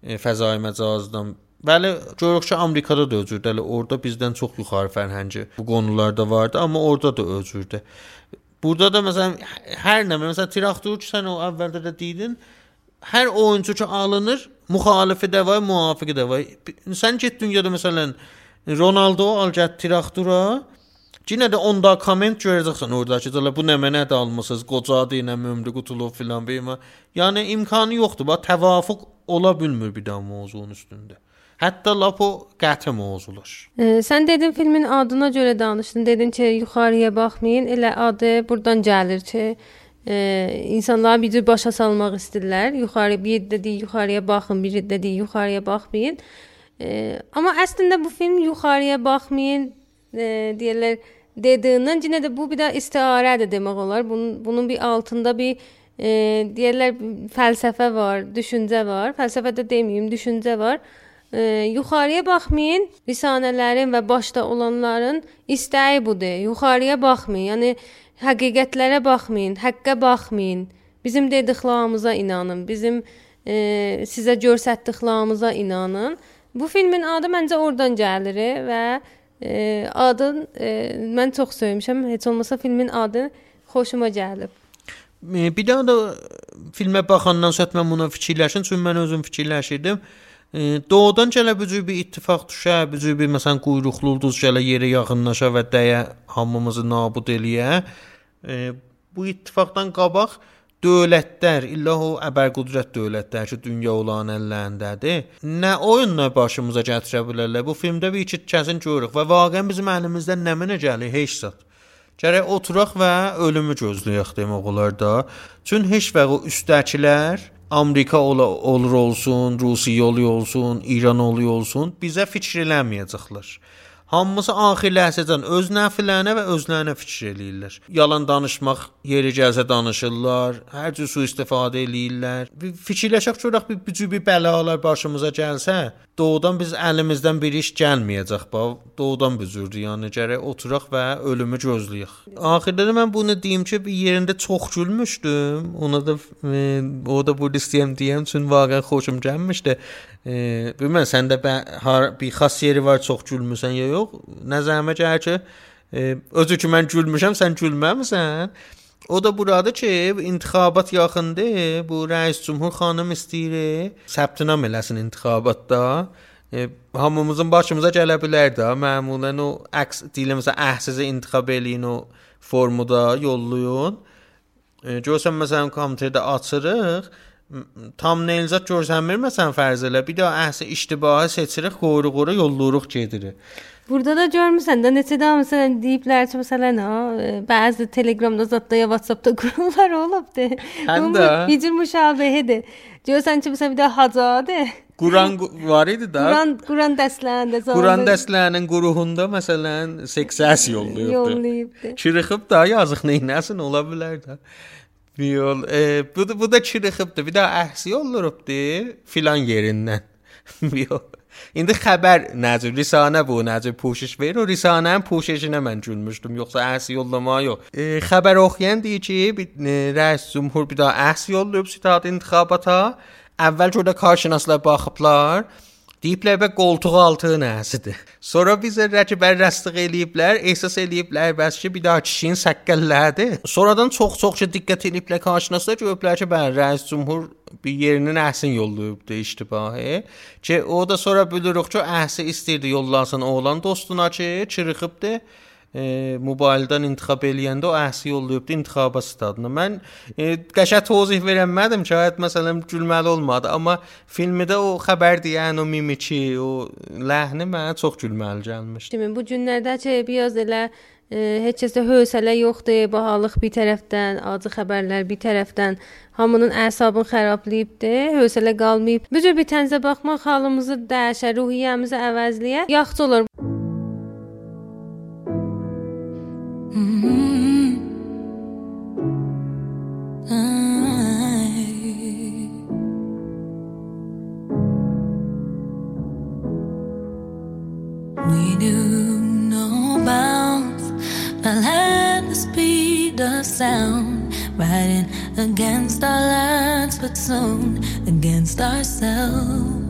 fəzai məcazdan. Bəli, görürük ki, Amerikada da özürdü. Hələ orada bizdən çox yuxarı fərhəngi bu qonularda vardı, amma orada da özürdü. Burada da məsələn hər nə, məsələn traktor ki, sən o əvvəldə də dedin, hər oyunçu ki alınır, müxalifi də var, müvafiqi də var. Sən get dünyada məsələn Ronaldo al get traktora, Yenə də onda komment görəcəksən oradakı cələ bu nə mənə də almısınız, qocadı ilə ömrü qutulub filan beyma. Yəni imkanı yoxdur. Bax təvafuq ola bilmir bir daha mövzunun üstündə. Hətta lap o qəti mövzular. E, sən dedin filmin adına görə danışdın. Dedin ki, yuxarıya baxmayın. Elə adı burdan gəlir ki, e, insanlar bizi başa salmaq istəyirlər. Yuxarı bir də deyir yuxarıya baxın, bir də deyir yuxarıya baxmayın. E, amma əslində bu film yuxarıya baxmayın e, deyirlər dediğinden yine de bu bir de istiaredir demek olar. Bunun, bunun bir altında bir e, deyirlər fəlsəfə var, düşüncə var. Fəlsəfə də deməyim, düşüncə var. E, yuxarıya baxmayın. Risanələrin və başda olanların istəyi budur. Yuxarıya baxmayın. Yəni həqiqətlərə baxmayın, haqqqa baxmayın. Bizim dediklərimizə inanın. Bizim e, sizə göstərdiklərimizə inanın. Bu filmin adı məncə oradan gəlir və E, adın e, mən çox sevmişəm. Heç olmasa filmin adı xoşuma gəlib. E, bir daha da filmə baxandan sonra mən buna fikirləşin, çünki mən özüm fikirləşirdim. E, doğudan gələ bu cür bir ittifaq düşə, bu cür bir məsələn quyruqlu ulduz gələ yerə yaxınlaşa və dəyə hamımızı nabud eləyə. E, bu ittifaqdan qabaq dövlətlər, illah o əbərqudrət dövlətlər ki, dünya olan əllərindədir. Nə oyunla başımıza gətirə bilərlər? Bu filmdə bir iki kəsin görürük və vaqəən bizim əlimizdən nə mənə gəlir? Heç zət. Gərək oturaq və ölümü gözləyək demək olar da. Çün heç vaxt o üstdəkilər Amerika ola, olur olsun, Rusiya oluyor olsun, İran oluyor olsun, bizə fikir eləməyəcəklər. Hamısı axir ləhzədən öz nəflərinə və özlərinə fikir eləyirlər. Yalan danışmaq yeri gəlsə danışırlar, hər cür sui istifadə eləyirlər. Fikirləşək görək bir bücü bir bəlalar başımıza gəlsə, doğudan biz əlimizdən bir iş gəlməyəcək bax. Doğudan büzürdü, yəni gərək oturaq və ölümü gözləyək. Axirdə də mən bunu deyim ki, bir yerində çox gülmüşdüm. Ona da e, o da bu istəyəm deyəm, çünki vaqəən xoşum gəlmişdi. E, bilmən səndə har bir xas yeri var, çox gülmüsən ya yox? Nəzərimə gəlir ki, e, özü ki mən gülmüşəm, sən gülməmisən. O da buradır ki, intixabat yaxındır. Bu rəis cümhur xanım istəyir səbtinam eləsin intixabatda. E, hamımızın başımıza gələ bilər də. Məmulən o əks deyiləmsə əhsizi intixab eləyin o formuda yollayın. E, görsən məsələn kompüterdə açırıq tam Nelzat görsənmir məsələn fərz elə. Bir də əhsə iştibaha seçirik, qoyruq-qoyruq yollayırıq gedirik. Burada da görmüsən də neçə də məsələn deyiblər ki, məsələn ha, bəzi Telegramda zətdə ya WhatsAppda qurumlar olubdu. Həm də bir cür müşabihedir. Görsən ki, məsələn bir də hacadır. Quran var idi da. Quran Quran dərslərində zamanında. Quran dərslərinin qruhunda məsələn seksəs yollayıbdı. Yollayıbdı. Çırıxıb da yazıq neynəsin ola bilər də. Yol, e, bu da bu da çırıxıbdı. Bir daha əhsi olurubdu filan yerindən. Yol. İndi xəbər necə risanə bu necə puşiş verir o risanənin puşişinə mən gülmüşdüm yoxsa əhsi yollama yox. E, xəbər oxuyan deyir ki, bir e, rəis cümhur bir daha əhsi yollayıb sitat intikhobata. Əvvəl orada karşınaslar baxıblar. Deyiblər və qoltuq altı nəsidir. Sonra bizə rəqibər rəsdiq eləyiblər, ehsas eləyiblər, bəs ki, bir daha kişinin səkkəllədi. Sonradan çox-çox ki diqqət eləyiblər qarşınasında görüblər ki, bəli, rəis cümhur bir yerinin əhsin yollayıbdı iştibahi. Ki o da sonra bilirik ki, əhsi istirdi yollansın oğlan dostuna ki, çırıxıbdı e, mobildən intixab eləyəndə o əhsi yollayıbdı intixaba stadına. Mən e, qəşəng tozih verəmədim, şayad məsələn gülməli olmadı, amma filmdə o xəbər deyən o mimiki, o ləhni mənə çox gülməli gəlmişdi. Kimi bu günlərdə ki, biraz elə e, heç kəsdə hövsələ yoxdur, bahalıq bir tərəfdən, acı xəbərlər bir tərəfdən hamının əsabını xarablayıbdı, hövsələ qalmayıb. Bu cür bir tənzə baxmaq halımızı dəyişər, ruhiyyəmizi əvəzləyə yaxşı olur. Against our lands, but soon against ourselves.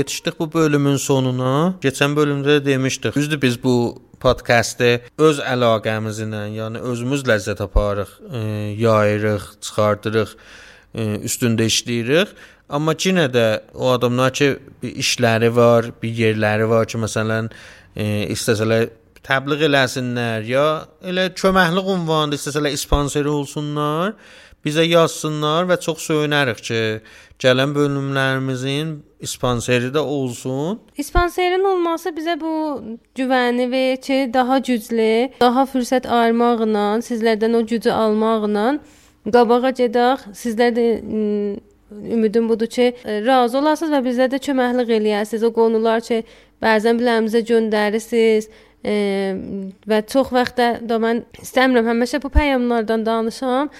Yetişdik bu bölümün sonuna. Keçən bölümdə də demişdik. Düzdür biz bu podkastı öz əlaqəmizlə, yəni özümüz ləzzət aparırıq, e, yayırıq, çıxardırıq, e, üstündə işləyirik. Amma yenə də o adamlar ki, bir işləri var, bir yerləri var ki, məsələn, e, istəsələr təbliğ eləsinlər ya elə köməkli ünvanında istəsələr sponsor olsunlar, bizə yazsınlar və çox söyünərik ki, gələn bölümlərimizin sponsoru da olsun. Sponsorun olması bizə bu güvəni verir ki, daha güclü, daha fürsət ayırmaqla, sizlərdən o gücü almaqla qabağa gedək. Sizlər də ümidim budur ki, razı olasınız və bizə də köməklik eləyəsiniz. O qonular ki, bəzən biləmizə göndərirsiniz və çox vaxtda da mən istəmirəm həmişə bu peyamlardan danışam.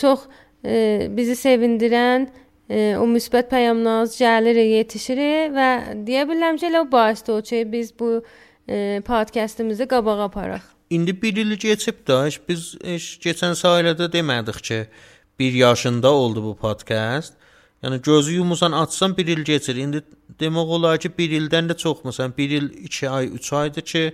Çox e, bizi sevindirən o müsbət peyamlarınız gəlir, yetişir və deyə bilərəm ki, elə o baisdir o ki, biz bu podkastımızı qabağa aparaq. İndi 1 il keçib də, biz heç keçən sayılarda demədik ki, 1 yaşında oldu bu podkast. Yəni gözü yumusan açsan 1 il keçir. İndi demək olar ki, 1 ildən də çox, məsələn, 1 il 2 ay, 3 aydır ki,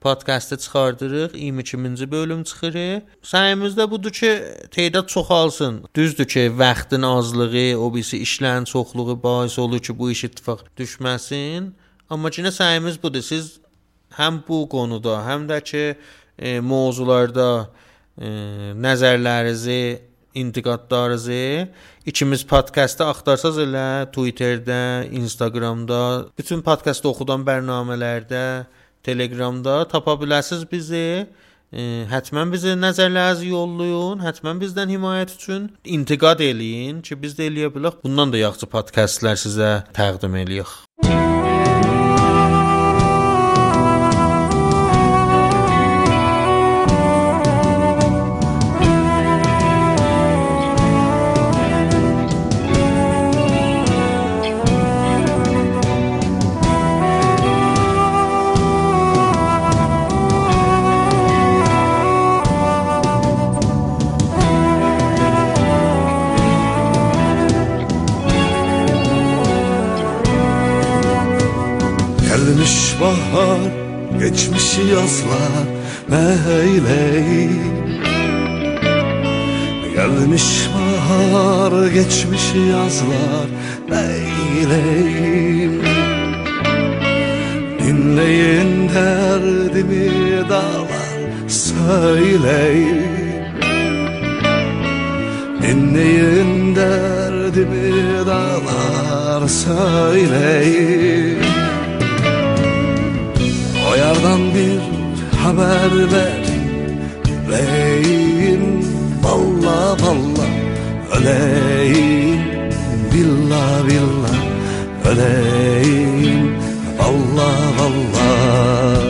podkastı çıxardırıq, 22-ci bölüm çıxır. Səyimiz də budur ki, tədad çoxalsın. Düzdür ki, vaxtın azlığı, o birisi işlərin çoxluğu bais olur ki, bu iş ittifaq düşməsin. Amma yenə səyimiz budur. Siz həm bu qonuda, həm də ki, e, mövzularda e, nəzərlərinizi intiqadlarınızı ikimiz podkastda axtarsaz elə Twitterdə, Instagramda, bütün podkastda oxudan bərnamələrdə, Telegramda tapa bilərsiniz bizi. E, hətmən bizi nəzərlərinizi yollayın. Hətmən bizdən himayət üçün intiqad eləyin ki, biz də eləyə bilək. Bundan da yaxşı podkastlar sizə təqdim eləyək. Gelmiş bahar, geçmiş yazlar neyleyim Gelmiş bahar, geçmiş yazlar neyleyim Dinleyin derdimi dağlar söyleyin. Dinleyin derdimi dağlar söyleyin O yardan bir haber ver. Öleyim valla valla. Öleyim billah billah Öleyim valla valla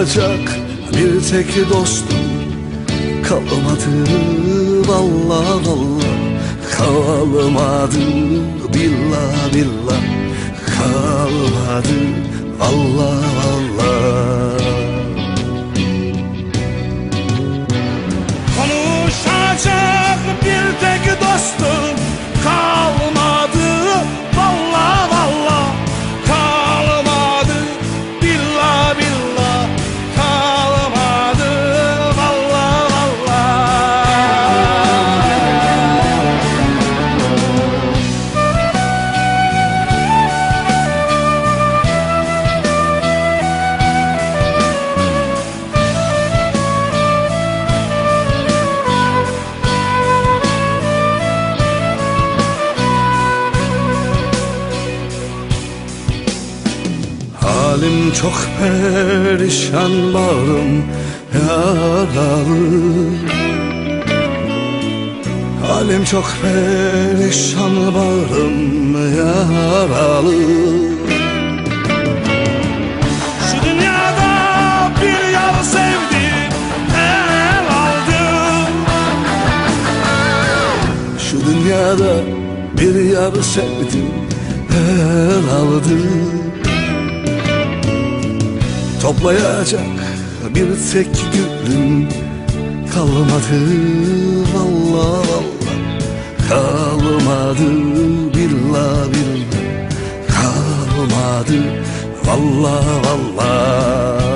Konuşacak bir tek dostum. Kalmadı Valla valla. Kalmadı Billah billah kalmadı Valla valla. Konuşacak çok perişan bağrım yaralı. Şu dünyada bir yar sevdim el aldım. Şu dünyada bir yar sevdim el aldım. Toplayacak bir tek gülüm kalmadı kalmadı Billah billah kalmadı. Valla valla